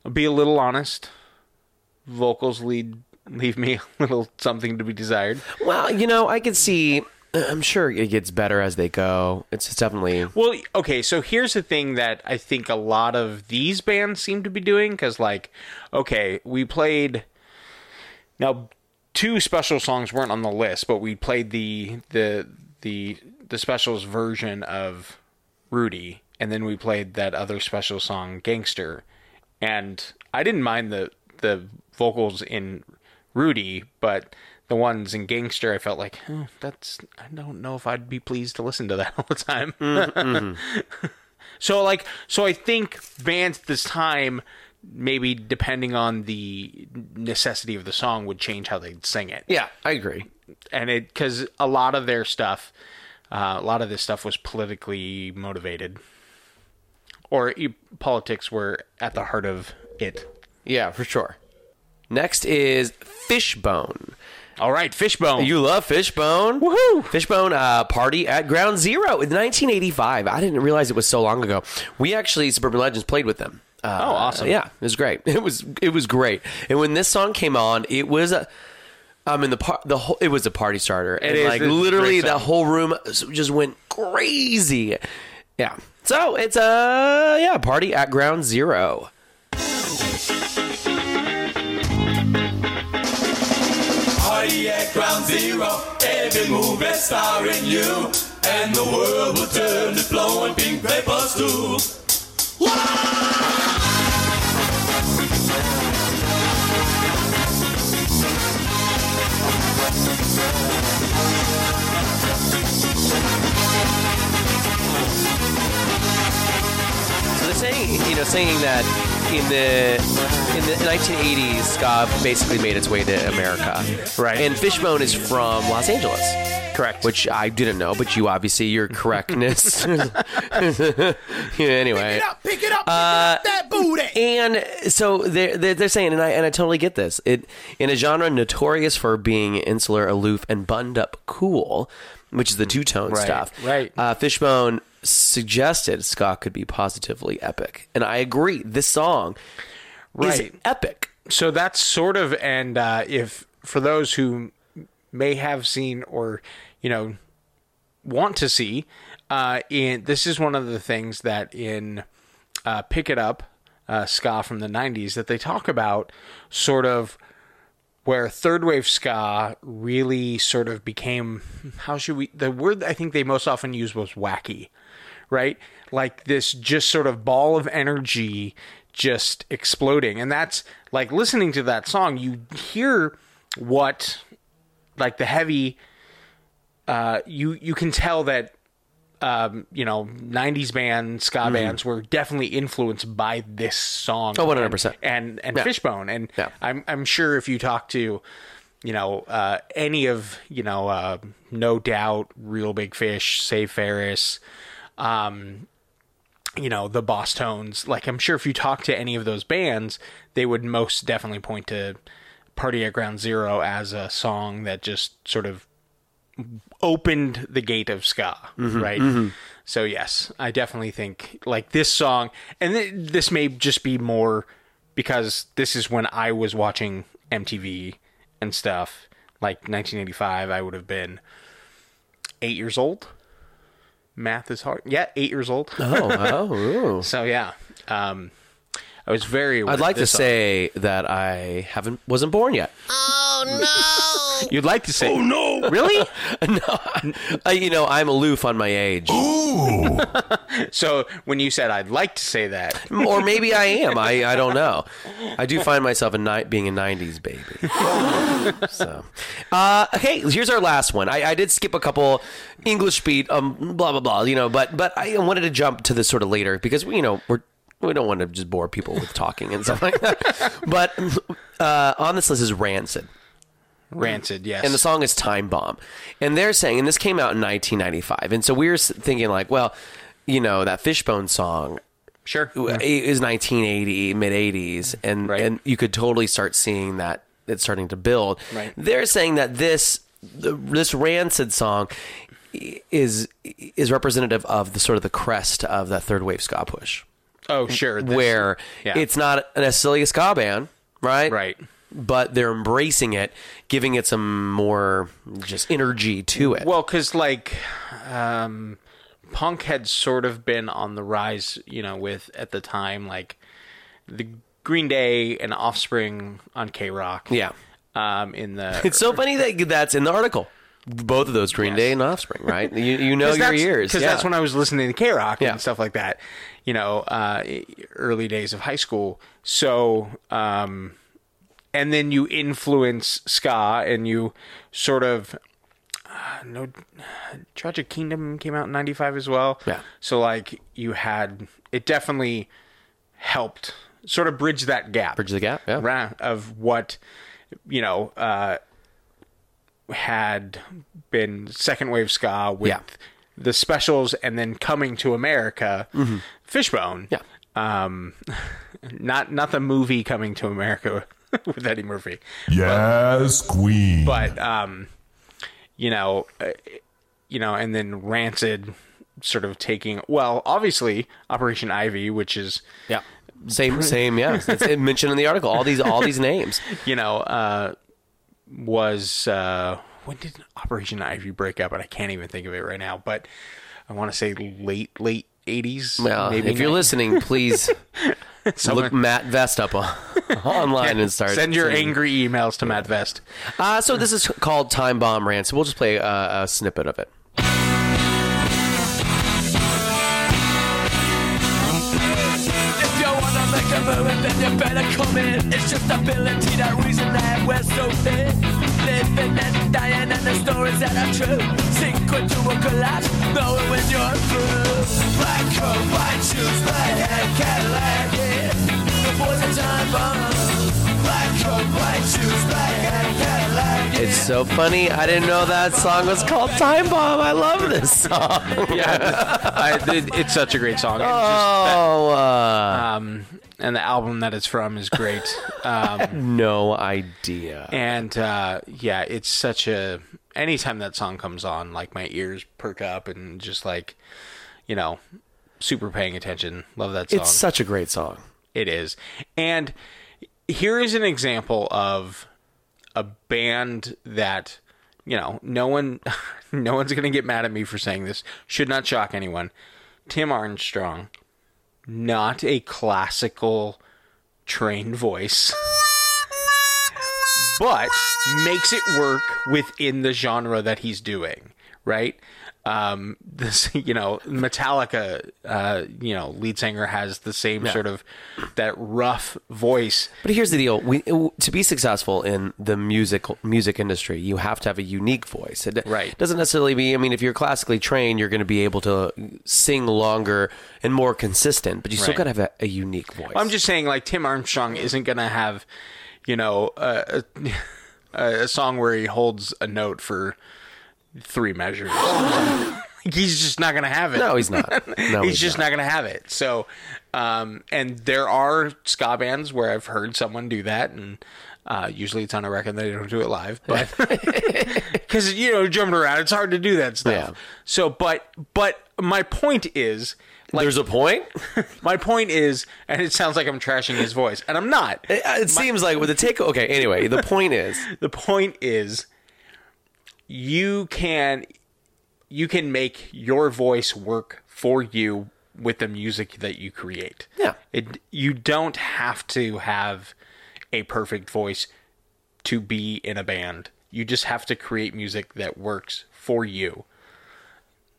I'll be a little honest. Vocals lead leave me [laughs] a little something to be desired. Well, you know, I could see. Uh, I'm sure it gets better as they go. It's definitely. Well, okay, so here's the thing that I think a lot of these bands seem to be doing because, like, okay, we played now two special songs weren't on the list, but we played the the the the specials version of Rudy, and then we played that other special song, Gangster, and I didn't mind the the vocals in Rudy, but the ones in Gangster, I felt like "Huh, that's I don't know if I'd be pleased to listen to that [laughs] all the time. [laughs] so like, so I think bands at this time, maybe depending on the necessity of the song, would change how they'd sing it Yeah, I agree. and it because a lot of their stuff, uh, a lot of this stuff was politically motivated, or e- politics were at the heart of it. Yeah, for sure. Next is Fishbone. All right, Fishbone. You love Fishbone? Woohoo! Fishbone uh, Party at Ground Zero in 1985. I didn't realize it was so long ago. We actually, Suburban Legends, played with them. Uh, Oh, awesome. Yeah, it was great. [laughs] It was it was great. And when this song came on, it was a. I mean the par- the whole it was a party starter, and like literally the whole room just went crazy. Yeah, so it's a yeah party at Ground Zero. Ground zero, every move starring you. And the world will turn to flowing pink papers too. So saying, you know, saying that in the in the 1980s, ska basically made its way to America, Right. And Fishbone is from Los Angeles, Correct. which I didn't know, but you obviously your correctness. [laughs] [laughs] yeah, anyway, Pick it up, that booty. and so they're, they're they're saying, and I and I totally get this. It in a genre notorious for being insular, aloof, and buttoned up cool, which is the two tone Right, stuff. right. Uh, Fishbone suggested ska could be positively epic, and I agree. This song is Right. epic. so that's sort of and uh, if for those who may have seen or you know want to see uh, in this is one of the things that in uh, pick it up uh, ska from the 90s that they talk about sort of where third wave ska really sort of became how should we the word i think they most often use was wacky right like this just sort of ball of energy just exploding and that's like listening to that song you hear what like the heavy uh you you can tell that um, you know, '90s bands, ska bands were definitely influenced by this song. Oh, 100%. And and Yeah. Fishbone, and Yeah. I'm I'm sure if you talk to, you know, uh, any of you know, uh, No Doubt, Reel Big Fish, Save Ferris, um, you know, the Bosstones. Like I'm sure if you talk to any of those bands, they would most definitely point to Party at Ground Zero as a song that just sort of opened the gate of ska, right? So yes, I definitely think like this song, and th- this may just be more because this is when I was watching MTV and stuff. Like 1985, I would have been eight years old. Math is hard. Yeah, eight years old. Oh, oh, ooh. [laughs] So yeah, um, I was very. aware I'd like of to song. say that I haven't wasn't born yet. You'd like to say? Oh no! Really? [laughs] Uh, you know, I'm aloof on my age, Ooh. [laughs] So when you said I'd like to say that, or maybe I am. I, I don't know. I do find myself a ni- being a '90s baby. [laughs] so, uh, okay, here's our last one. I, I did skip a couple English beat, um, blah blah blah. You know, but but I wanted to jump to this sort of later because you know we're. We don't want to just bore people with talking and stuff like that. But uh, on this list is Rancid. Rancid, yes. and the song is Time Bomb. And they're saying, and this came out in 1995. And so we were thinking, like, well, you know, that Fishbone song sure. is 1980, mid 80s, and Right. and you could totally start seeing that it's starting to build. Right. They're saying that this this Rancid song is is representative of the sort of the crest of that third wave ska push, Oh, sure. This- where yeah. it's not necessarily a ska band, right? right. But they're embracing it, giving it some more just energy to it. Well, because like, um, punk had sort of been on the rise, you know, with at the time like the Green Day and Offspring on KROQ. yeah, Um, in the [laughs] it's so funny that that's in the article. Both of those, Green Day and Offspring, right? You you know [laughs] your ears, because yeah. that's when I was listening to KROQ Yeah. and stuff like that. You know, uh, early days of high school. So, um, and then you influence ska, and you sort of. Uh, no, Tragic Kingdom came out in '95 as well. Yeah. So like you had it definitely helped sort of bridge that gap. Bridge the gap, yeah. Of what you know uh, had been second wave ska with Yeah. the specials, and then coming to America, Fishbone. Yeah. Um, [laughs] not not the movie coming to America [laughs] with Eddie Murphy, Yes, Queen. but um, you know, uh, you know, and then Rancid sort of taking well, obviously Operation Ivy, which is yeah, same same, yeah. It's it mentioned in the article all these all these names. [laughs] you know, uh, was uh, when did Operation Ivy break up? And I can't even think of it right now. But I want to say late late eighties. Well, if you're listening, please [laughs] look Matt Vest up on, [laughs] online and start send your singing. angry emails to Matt Vest. Uh, so this is called Time Bomb Rant. So We'll just play a, a snippet of it. If you wanna make a movement, then you better come in. It's just ability, that reason that we're so thin. Living and dying, and the stories that are true. Sink into a collapse, knowing when you're through. Black coat, white shoes, red hair, Cadillac, yeah. The boys are time bombers. Black coat, white shoes, red hair, Cadillac, yeah. It's so funny. I didn't know that song was called Time Bomb. I love this song. Yeah, I, it, it's such a great song. And, just, [laughs] Oh, uh, um, and the album that it's from is great. [laughs] Um, no idea. and uh, yeah, it's such a. Anytime that song comes on, like my ears perk up and just like, you know, super paying attention. Love that song. It's such a great song. It is. And here is an example of a band that, you know, no one [laughs] no one's going to get mad at me for saying this. Should not shock anyone. Tim Armstrong, not a classical trained voice, but makes it work within the genre that he's doing, right? Um, [laughs] this, you know, Metallica, uh, you know, lead singer has the same sort of that rough voice. But here's the deal: we, to be successful in the music music industry, you have to have a unique voice. It Right. doesn't necessarily be. I mean, if you're classically trained, you're going to be able to sing longer and more consistent. But you still Right. got to have a, a unique voice. I'm just saying, like Tim Armstrong isn't gonna have, you know, a, a, [laughs] a song where he holds a note for three measures. [gasps] [laughs] he's just not gonna have it. no, he's not. [laughs] No, he's, just not. gonna have it. So, um, and there are ska bands where I've heard someone do that, and uh, usually it's on a record. They don't do it live, but because [laughs] you know jumping around, it's hard to do that stuff. Yeah. So, but but my point is. Like, There's a point. my point is, and it sounds like I'm trashing his voice, and I'm not. It, it seems like with the take. Okay. Anyway, the point is, The point is, you can you can make your voice work for you with the music that you create. Yeah. It you don't have to have a perfect voice to be in a band. You just have to create music that works for you.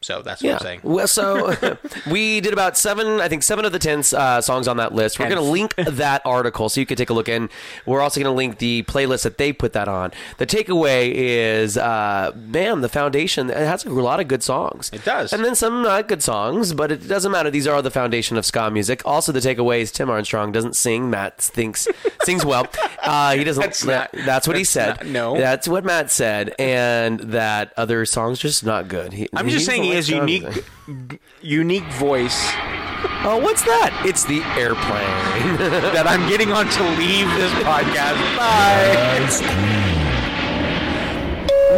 So that's what Yeah. I'm saying. Well, so [laughs] [laughs] we did about seven, I think seven of the ten uh, songs on that list. We're going to link [laughs] that article so you can take a look in. We're also going to link the playlist that they put that on. The takeaway is, uh, man, the foundation it has a lot of good songs. It does. and then some not good songs, but it doesn't matter. These are the foundation of ska music. Also, the takeaway is Tim Armstrong doesn't sing. Matt thinks sings well. Uh, he doesn't. That's not- that's what he said. not- no. that's what Matt said, and that other songs just not good. He, I'm just saying he doesn't has like ska unique, music. unique voice Oh, what's that? It's the airplane. [laughs] that I'm getting on to leave this podcast. Bye. As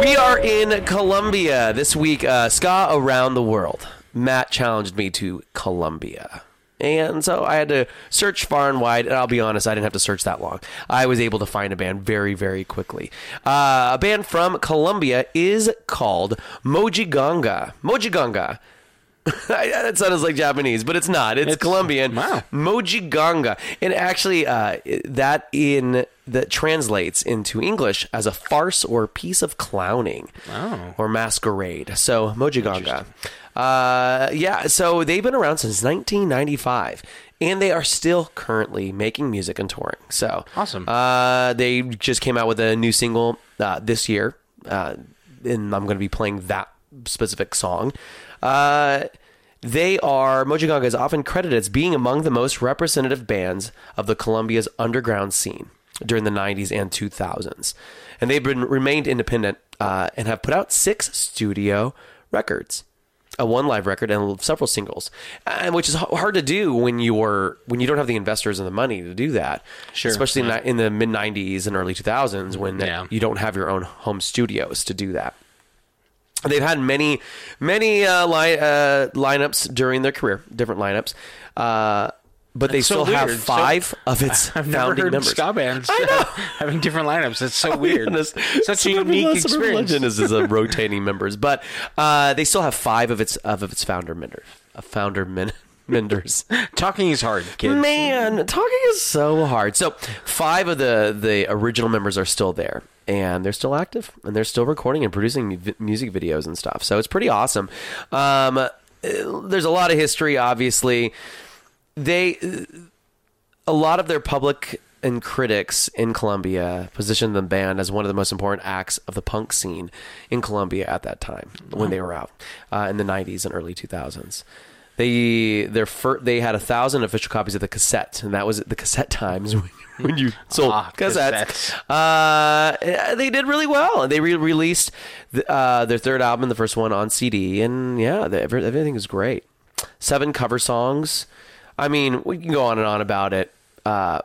we are in Colombia this week. Uh, ska around the world. Matt challenged me to Colombia. And so I had to search far and wide, and I'll be honest, I didn't have to search that long. I was able to find a band very, very quickly. Uh, a band from Colombia is called Mojiganga. Mojiganga. [laughs] that sounds like Japanese, but it's not. It's, It's- Colombian. wow. Mojiganga, and actually, uh, that in that translates into English as a farce or piece of clowning Oh. or masquerade. So Mojiganga. Uh, yeah, so they've been around since 1995. And they are still currently making music and touring. So Awesome. Uh, they just came out with a new single uh, this year, uh, and I'm going to be playing that specific song. Uh, they are Mojiganga is often credited as being among the most representative bands of the Colombia's underground scene during the 90s and 2000s, and they've been remained independent uh, and have put out six studio records a one live record and several singles, and which is h- hard to do when you're when you don't have the investors and the money to do that. Sure, especially in, the- in the mid '90s and early 2000s when Yeah. you don't have your own home studios to do that. They've had many, many uh, li- uh, lineups during their career, different lineups, uh, but they That's so still have weird. So- five of its [laughs] I've never founding heard members. ska bands [laughs] having different lineups. It's so [laughs] weird. honest. Such a unique experience. Legend is, is a rotating members, but uh, they still have five of its of its founder members. A founder men, members. Talking is hard, kids. Man, talking is so hard. So five of the the original members are still there, and they're still active, and they're still recording and producing mu- music videos and stuff. So it's pretty awesome. Um, uh, there's a lot of history, obviously. They a lot of their public and critics in Colombia positioned the band as one of the most important acts of the punk scene in Colombia at that time when they were out uh, in the 90s and early 2000s. They their fir- they had a thousand official copies of the cassette, and that was at the cassette times when, [laughs] when you [laughs] sold Ah, cassettes. Uh, they did really well. They re- released the, uh, their third album, the first one on CD, and yeah, the, everything is great. Seven cover songs. I mean, we can go on and on about it. Uh,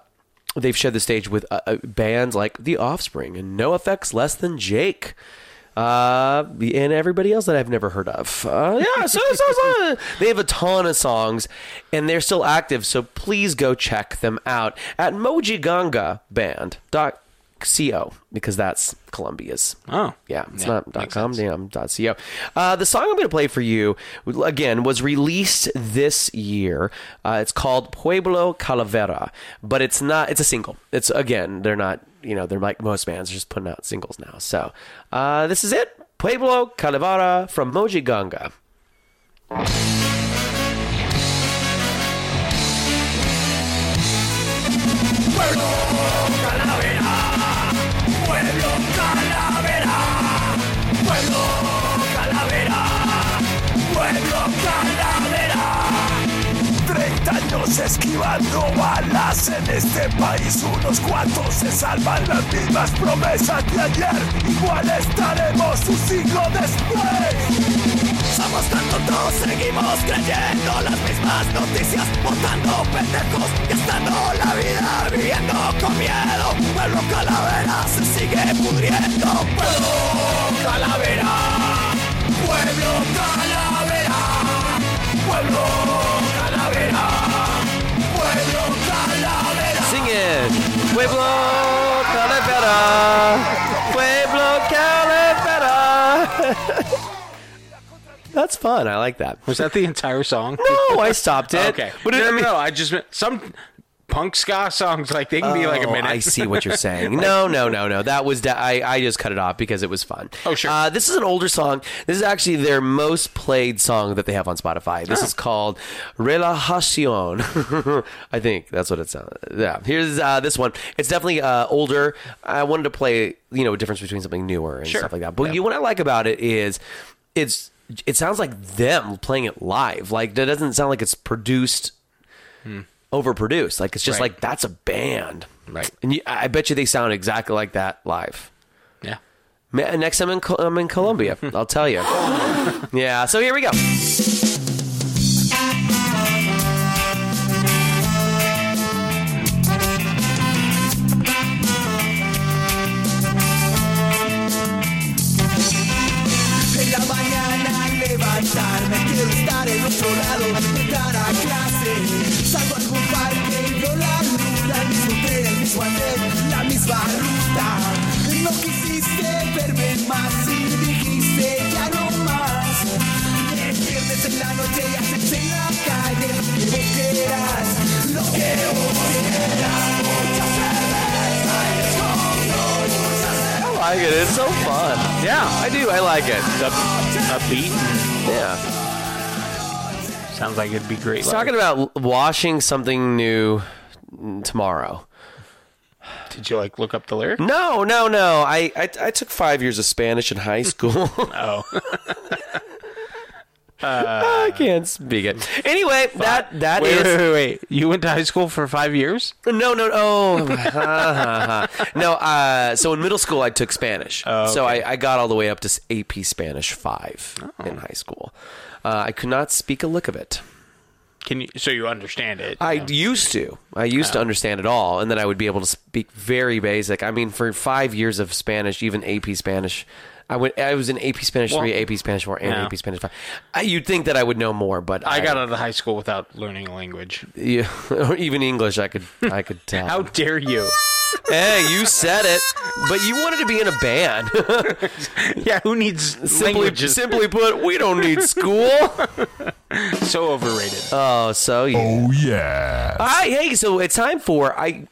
they've shared the stage with uh, uh, bands like The Offspring and NOFX Less Than Jake. Uh, and everybody else that I've never heard of. Uh, yeah, so, so, so [laughs] they have a ton of songs, and they're still active. So please go check them out at mojigangaband.co because that's Colombia's. Oh, Yeah, it's Yeah, not dot makes .com, sense. damn, dot .co. Uh, the song I'm going to play for you, again, was released this year. Uh, it's called Pueblo Calavera, but it's not, it's a single. It's, again, they're not, you know, they're like most bands, they're just putting out singles now. So uh, this is it. Pueblo Calavera from Mojiganga. Pueblo años esquivando balas en este país, unos cuantos se salvan las mismas promesas de ayer, igual estaremos un siglo después. Somos tan seguimos creyendo las mismas noticias, votando pendejos, gastando la vida, viviendo con miedo. Pueblo calavera se sigue pudriendo. Pueblo calavera, pueblo calavera, pueblo Pueblo Calavera. Pueblo Calavera. [laughs] That's fun. I like that. Was that the entire song? No, I stopped it. Okay. But it, no, I no, mean, no. I just meant some punk ska songs like they can be like a Oh, minute. I see what you're saying. [laughs] No, no, no, no. That was da- I. I just cut it off because it was fun. Oh, sure. Uh, this is an older song. This is actually their most played song that they have on Spotify. Oh. This is called Relajacion. [laughs] I think that's what it sounds. Yeah. Here's uh, this one. It's definitely uh, older. I wanted to play you know a difference between something newer and Sure. stuff like that. But you, what I like about it is it's it sounds like them playing it live. Like it doesn't sound like it's produced overproduced. Like it's just Right. like that's a band, Right. And you, I bet you they sound exactly like that live. yeah. Ma- Next time I'm in, I'm in Colombia, [laughs] I'll tell you. yeah. So here we go. En la mañana al levantarme quiero estar en otro lado, andén, la misma ruta. No quisiste verme más y dijiste ya no más. El viernes en la noche y haces en la calle lo que vos quieras, lo que vos quieras. Mucha cerveza y descontrol, mucha I like it. It's so fun. Yeah. I do. I like it. It's up, upbeat. Yeah. Sounds like it'd be great. It's talking about washing something new tomorrow. Did you like look up the lyrics? No, no, no. I, I I took five years of Spanish in high school. [laughs] Oh, [laughs] I can't speak it. Anyway, that that is wait, wait, wait, wait. You went to high school for five years? No, no, no. [laughs] no, uh, so in middle school, I took Spanish. Oh, So. I, I got all the way up to AP Spanish 5 Oh. in high school. Uh, I could not speak a lick of it. Can you? So you understand it? I used to. I used Oh. to understand it all, and then I would be able to speak very basic. I mean, for five years of Spanish, even AP Spanish, I went. I was in AP Spanish Well, three, AP Spanish four, and yeah. AP Spanish five. I, you'd think that I would know more, but I got out of high school without learning a language. Yeah, or [laughs] even English. I could. I could [laughs] tell. How dare you? hey, you said it, but you wanted to be in a band. [laughs] Yeah, who needs simply, languages? simply put, we don't need school. So overrated. Oh, so yeah. Oh, yeah. Hi, hey, so it's time for I.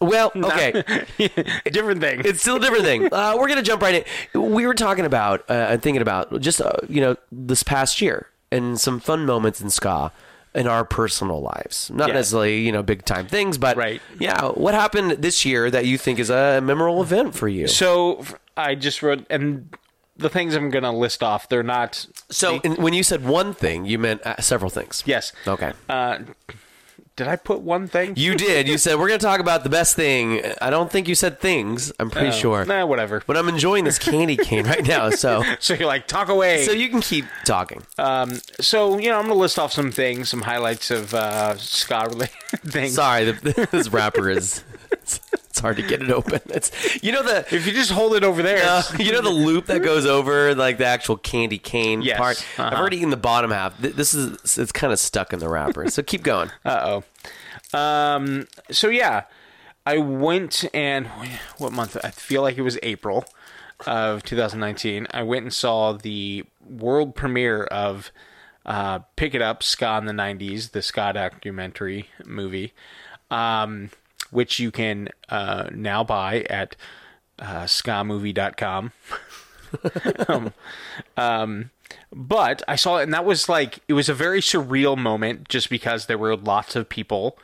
Well, [laughs] okay, [laughs] Different thing. it's still a different thing. [laughs] Uh, we're gonna jump right in. We were talking about, uh, and thinking about just uh, you know this past year and some fun moments in ska in our personal lives. Not Yeah. necessarily you know big time things, but Right. Yeah, what happened this year that you think is a memorable event for you? so I just wrote, and the things I'm gonna list off, they're not. So in, when you said one thing, you meant uh, several things. Yes. Okay. Uh, did I put one thing? You did. You said we're going to talk about the best thing. I don't think you said things. I'm pretty sure. Nah, whatever. But I'm enjoying this candy cane right now. [laughs] So So you're like, talk away. so you can keep talking. So you know, I'm gonna list off some things, some highlights of uh, ska related [laughs] things. Sorry, the, [laughs] this rapper is. It's, it's hard to get it open. It's you know the If you just hold it over there, uh, you know the loop that goes over like the actual candy cane Yes, part. I've uh-huh. already eaten the bottom half. This is it's kind of stuck in the wrapper. So keep going. [laughs] Uh oh. Um. So yeah, I went and what month? I feel like it was April of 2019. I went and saw the world premiere of uh, "Pick It Up: Ska in the '90s," the ska documentary movie, um, which you can uh, now buy at uh, skamovie.com. [laughs] um, um, but I saw it, and that was like it was a very surreal moment, just because there were lots of people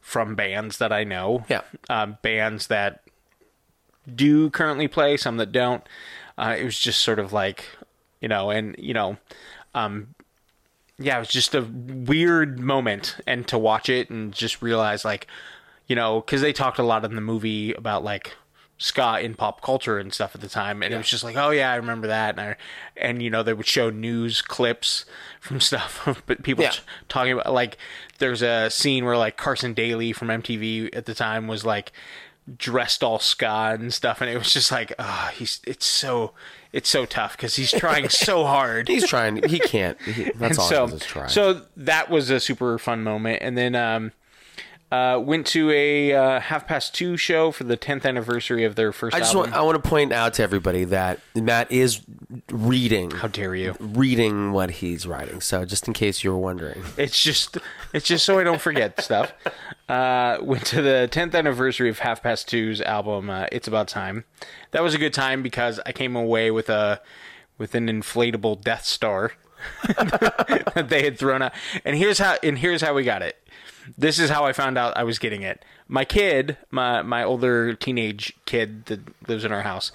from bands that I know, Yeah. um, bands that do currently play, some that don't. Uh, it was just sort of like, you know, and you know, um, yeah, it was just a weird moment, and to watch it and just realize, like, you know, because they talked a lot in the movie about like ska in pop culture and stuff at the time, and it was just like, oh yeah, I remember that, and I, and you know, they would show news clips from [laughs] stuff, but people Yeah. t- talking about like, there's a scene where like Carson Daly from MTV at the time was like dressed all ska and stuff, and it was just like, ah, he's it's so it's so tough because he's trying [laughs] so hard. He's trying. He can't. He, [laughs] that's And all so, so that was a super fun moment. And then um, uh, went to a uh, half past two show for the 10th anniversary of their first I just album. want I want to point out to everybody that Matt is reading How dare you? reading what he's writing. So just in case you were wondering, It's just it's just so I don't forget stuff. [laughs] Uh, went to the 10th anniversary of Half Past Two's album. Uh, it's about time. That was a good time because I came away with a with an inflatable Death Star [laughs] that they had thrown out. And here's how and here's how we got it. This is how I found out I was getting it. My kid, my my older teenage kid that lives in our house.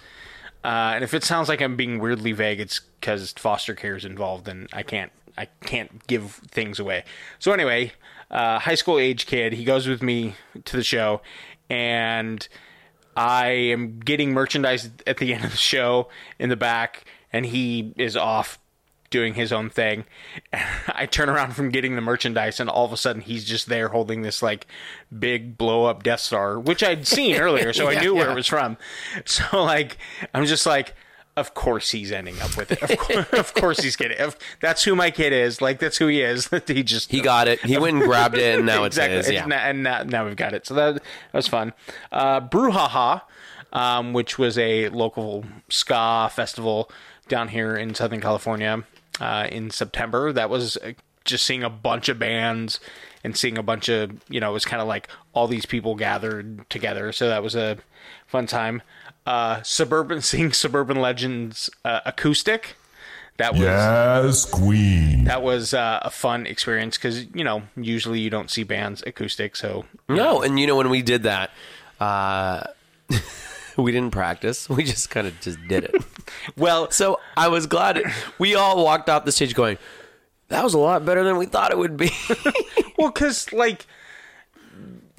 Uh, and if it sounds like I'm being weirdly vague, it's because foster care is involved, and I can't I can't give things away. So anyway, uh, high school age kid, he goes with me to the show, and I am getting merchandise at the end of the show in the back, and he is off doing his own thing. [laughs] I turn around from getting the merchandise, and all of a sudden he's just there holding this like big blow up Death Star, which I'd seen [laughs] earlier, so I Yeah, knew where it was from. So like, I'm just like. Of course he's ending up with it. Of course, [laughs] of course he's getting. Of, that's who my kid is. Like that's who he is. he just he got it. He went and grabbed it, and now exactly. it's his. Yeah. And, now, and now, now we've got it. So that, that was fun. Uh, Brouhaha, um, which was a local ska festival down here in Southern California uh, in September. That was uh, just seeing a bunch of bands and seeing a bunch of, you know, it was kind of like all these people gathered together. So that was a fun time. Uh, suburban, [laughs] seeing Suburban Legends uh, acoustic. That was Yes, Queen. that was uh, a fun experience because you know usually you don't see bands acoustic so No, and you know when we did that, uh, [laughs] we didn't practice. [laughs] We just kind of just did it. Well so I was glad it, [coughs] we all walked off the stage going, "That was a lot better than we thought it would be." [laughs] well because like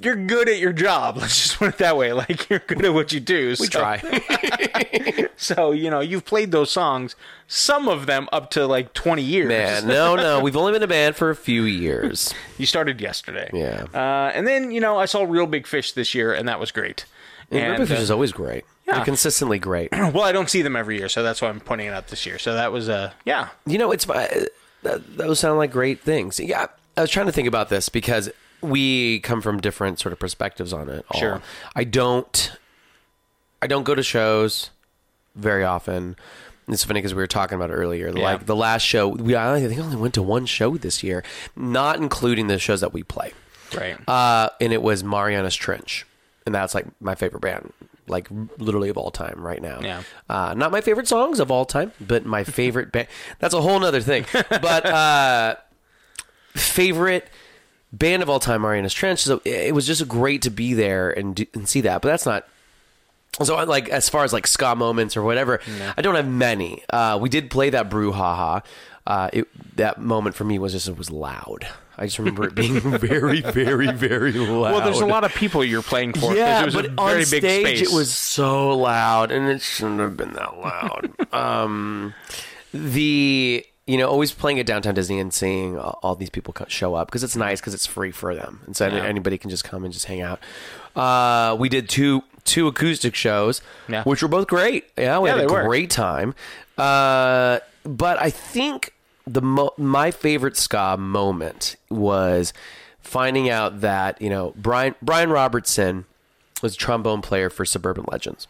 you're good at your job [laughs] let's just put it that way like you're good at what you do we so, try. [laughs] so you know you've played those songs some of them up to like 20 years Man, no, no, we've only been a band for a few years. you started yesterday Yeah. uh, and then you know i saw reel big fish this year and that was great And, and Reel Big Fish uh, is always great. Yeah. They're consistently great. [clears throat] well i don't see them every year so that's why i'm pointing it out this year so that was uh yeah You know, it's uh, that, those sound like great things. Yeah, I was trying to think about this because we come from different sort of perspectives on it. all. Sure. I don't. I don't go to shows very often. It's funny because we were talking about it earlier. Yeah. Like the last show, we I think I only went to one show this year, not including the shows that we play. right Uh, and it was Marianas Trench, and that's like my favorite band, like literally of all time right now. Yeah. Uh, not my favorite songs of all time, but my favorite band. That's a whole nother thing. But uh, favorite band of all time, Marianas Trench. So it was just great to be there and do, and see that. But that's not. So, like, as far as like ska moments or whatever, I don't have many. Uh, we did play that brouhaha. Uh, it, that moment for me was just it was loud. I just remember it being [laughs] very, very, very loud. well there's a lot of people you're playing for. Yeah, it was but a very on big stage space it was so loud, and it shouldn't have been that loud. [laughs] um, the you know always playing at downtown Disney and seeing all, these people show up because it's nice because it's free for them, and so Yeah. anybody can just come and just hang out. Uh, we did two two acoustic shows, Yeah. which were both great. Yeah, we Yeah, had a they were. great time. Uh, but I think the mo- my favorite ska moment was finding out that you know Brian Brian Robertson was a trombone player for Suburban Legends.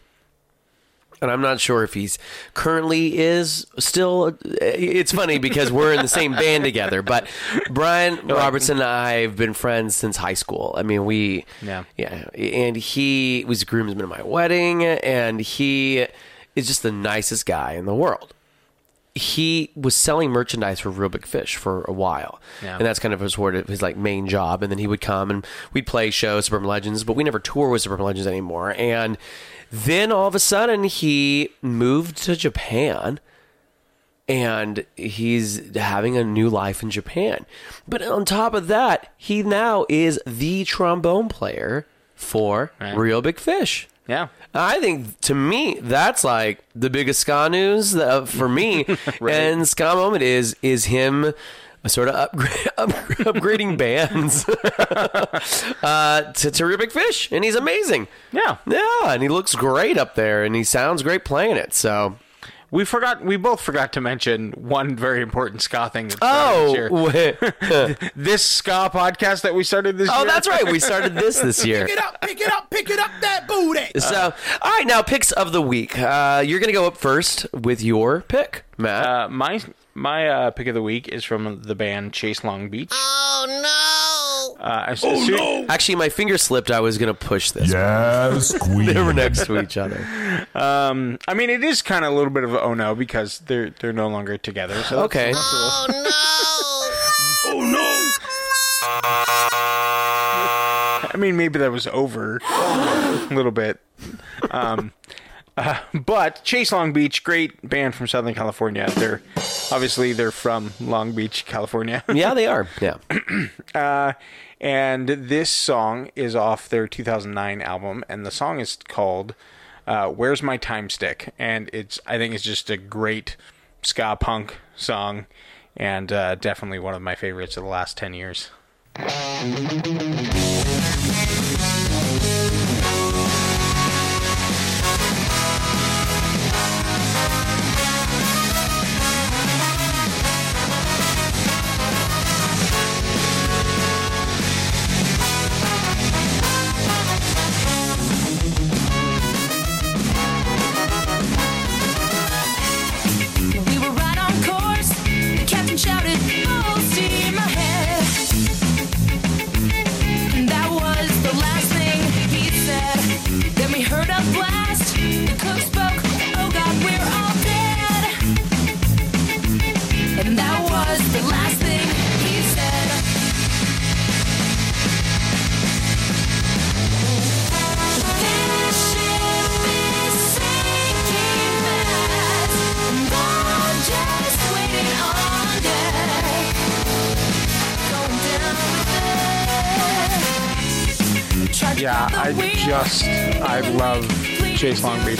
And I'm not sure if he's currently is still. It's funny because we're in the same band together. But Brian [laughs] Robertson and I have been friends since high school. I mean, we, Yeah. yeah. And he was groomsman at my wedding, and he is just the nicest guy in the world he was selling merchandise for Reel Big Fish for a while, Yeah. and that's kind of his sort of his like main job. And then he would come and we'd play shows, Suburban Legends, but we never tour with Suburban Legends anymore. And then all of a sudden, he moved to Japan, and he's having a new life in Japan. But on top of that, he now is the trombone player for Right. Reel Big Fish. yeah I think to me that's like the biggest ska news uh, for me. [laughs] And ska moment is is him sort of upgrade, [laughs] up, upgrading [laughs] bands uh, to, Big Fish, and he's amazing. yeah Yeah, and he looks great up there, and he sounds great playing it. So we forgot. We both forgot to mention one very important ska thing. That started this year. Oh, [laughs] this ska podcast that we started this year. oh, year. that's right. We started this this year. Pick it up, pick it up, pick it up that booty. So, all right, now picks of the week. Uh, you're going to go up first with your pick, Matt. Uh, my my uh, pick of the week is from the band Chase Long Beach. Oh no! Uh, oh no! Actually, my finger slipped. I was going to push this. Yes, [laughs] They were next to each other. Um, I mean, it is kind of a little bit of a oh no because they're they're no longer together. So Okay. Oh no! [laughs] Oh no! I mean, maybe that was over a little bit. Um, uh, but Chase Long Beach, great band from Southern California. They're obviously they're from Long Beach, California. [laughs] Yeah, they are. Yeah. [clears throat] Uh, and this song is off their 2009 album, and the song is called uh, "Where's My Time Stick?" And it's I think it's just a great ska punk song, and uh, definitely one of my favorites of the last 10 years.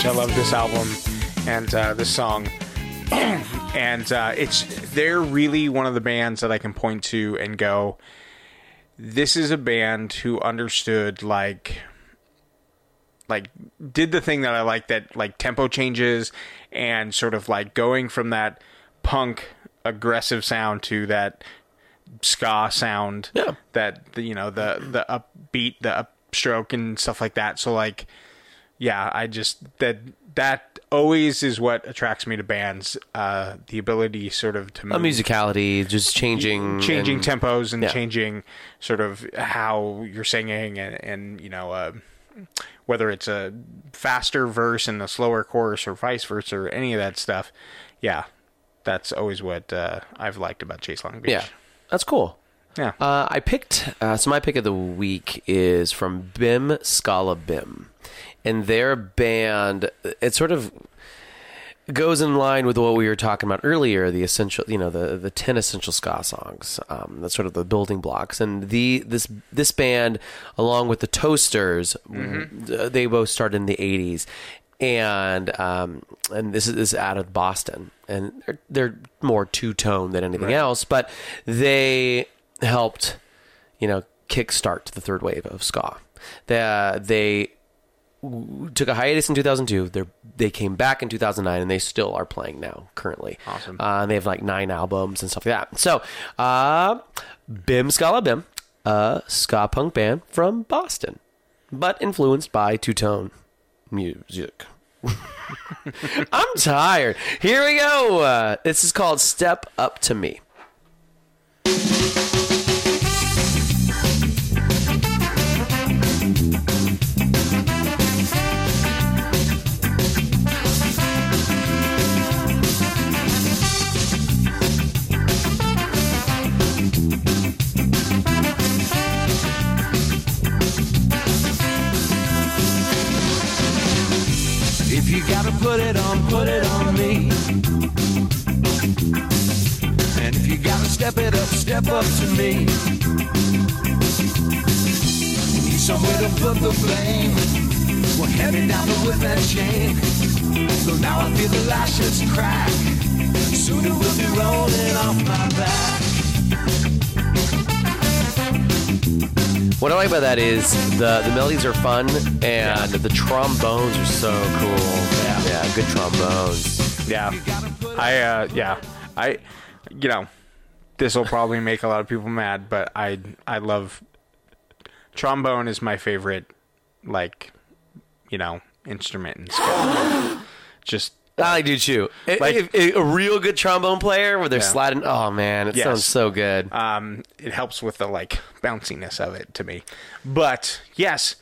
I love this album and uh, this song, [clears throat] and uh, it's they're really one of the bands that I can point to and go. This is a band who understood like like did the thing that I like that like tempo changes and sort of like going from that punk aggressive sound to that ska sound Yeah. that the, you know the the upbeat the upstroke and stuff like that so like yeah i just that that always is what attracts me to bands uh the ability sort of to A musicality, just changing. changing and- tempos and Yeah. changing sort of how you're singing and, and you know uh, whether it's a faster verse and a slower chorus or vice versa or any of that stuff yeah that's always what uh, i've liked about chase long beach Yeah. That's cool. Yeah. Uh, I picked, uh, so my pick of the week is from Bim Skala Bim. And their band, it sort of goes in line with what we were talking about earlier the essential you know the the 10 essential ska songs um, that's sort of the building blocks. And the this this band along with the toasters uh, they both started in the 80s and um, and this is, this is out of Boston. And they're, they're more two-tone than anything else but they helped you know kickstart the third wave of ska they, uh, they took a hiatus in 2002. They they came back in 2009, and they still are playing now currently. Awesome. Uh, and they have like nine albums and stuff like that. So, uh, Bim Skala Bim, a ska punk band from Boston, but influenced by two tone music. [laughs] I'm tired. Here we go. Uh, this is called "Step Up to Me." If you gotta put it on, put it on me. And if you gotta step it up, step up to me. Need somewhere to put the blame. We're heading down the whip and chain. So now I feel the lashes crack. Sooner we'll be rolling off my back. What I like about that is the the melodies are fun and the trombones are so cool. Yeah, yeah, good trombones. Yeah. I uh yeah. I you know, this will probably make a lot of people mad, but I I love trombone is my favorite like you know, instrument in school. [gasps] Just I do too. Like- if- if a real good trombone player where they're Yeah. sliding. Oh man, it Yes. sounds so good. um it helps with the like bounciness of it to me. But yes.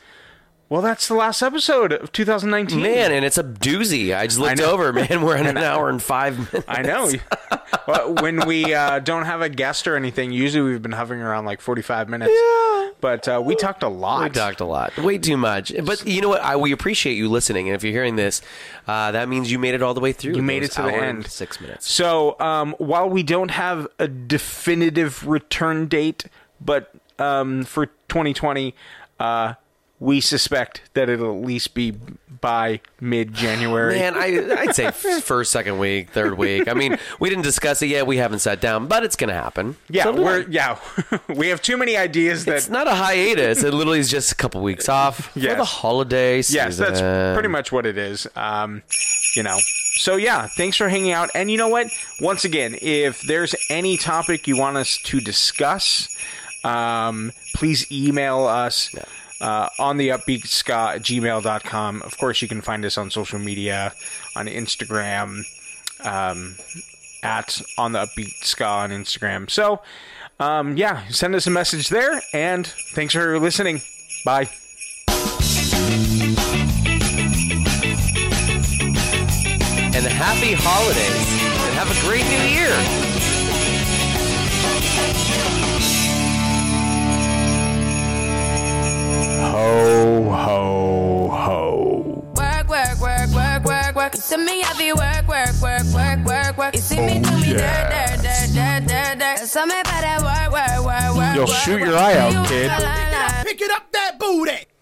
Well, that's the last episode of 2019. Man, and it's a doozy. I just looked know. over, man. We're in an [laughs] hour and five minutes. I know. well, when we uh, don't have a guest or anything, usually we've been hovering around like 45 minutes. Yeah. But uh, we talked a lot. We talked a lot, way too much. But you know what? I, we appreciate you listening, and if you're hearing this, uh, that means you made it all the way through. You made it to the end. Six minutes. So, um, while we don't have a definitive return date, but um, for 2020, uh, we suspect that it'll at least be by mid January. Man, I, I'd say [laughs] first, second week, third week. I mean, we didn't discuss it yet. We haven't sat down, but it's going to happen. yeah, So, we're yeah, [laughs] we have too many ideas that It's not a hiatus. It literally is just a couple weeks off Yes. for the holiday season. Yes, that's pretty much what it is. Um, you know. So yeah, thanks for hanging out. And you know what? Once again, if there's any topic you want us to discuss, um, please email us uh, on the upbeat ska at gmail.com. Of course, you can find us on social media on Instagram, um, at on the upbeat ska on Instagram. So um, yeah, send us a message there. And thanks for listening. Bye. And happy holidays. And have a great new year. Ho, ho, ho. Work, work, work, work, work, work. You see me, I be work, work, work, work, work, work. You see me do me dirt, dirt, dirt, dirt, dirt, dirt. So me better work, work, work, work. You'll work, shoot your eye out, You kid. Pick it up that booty.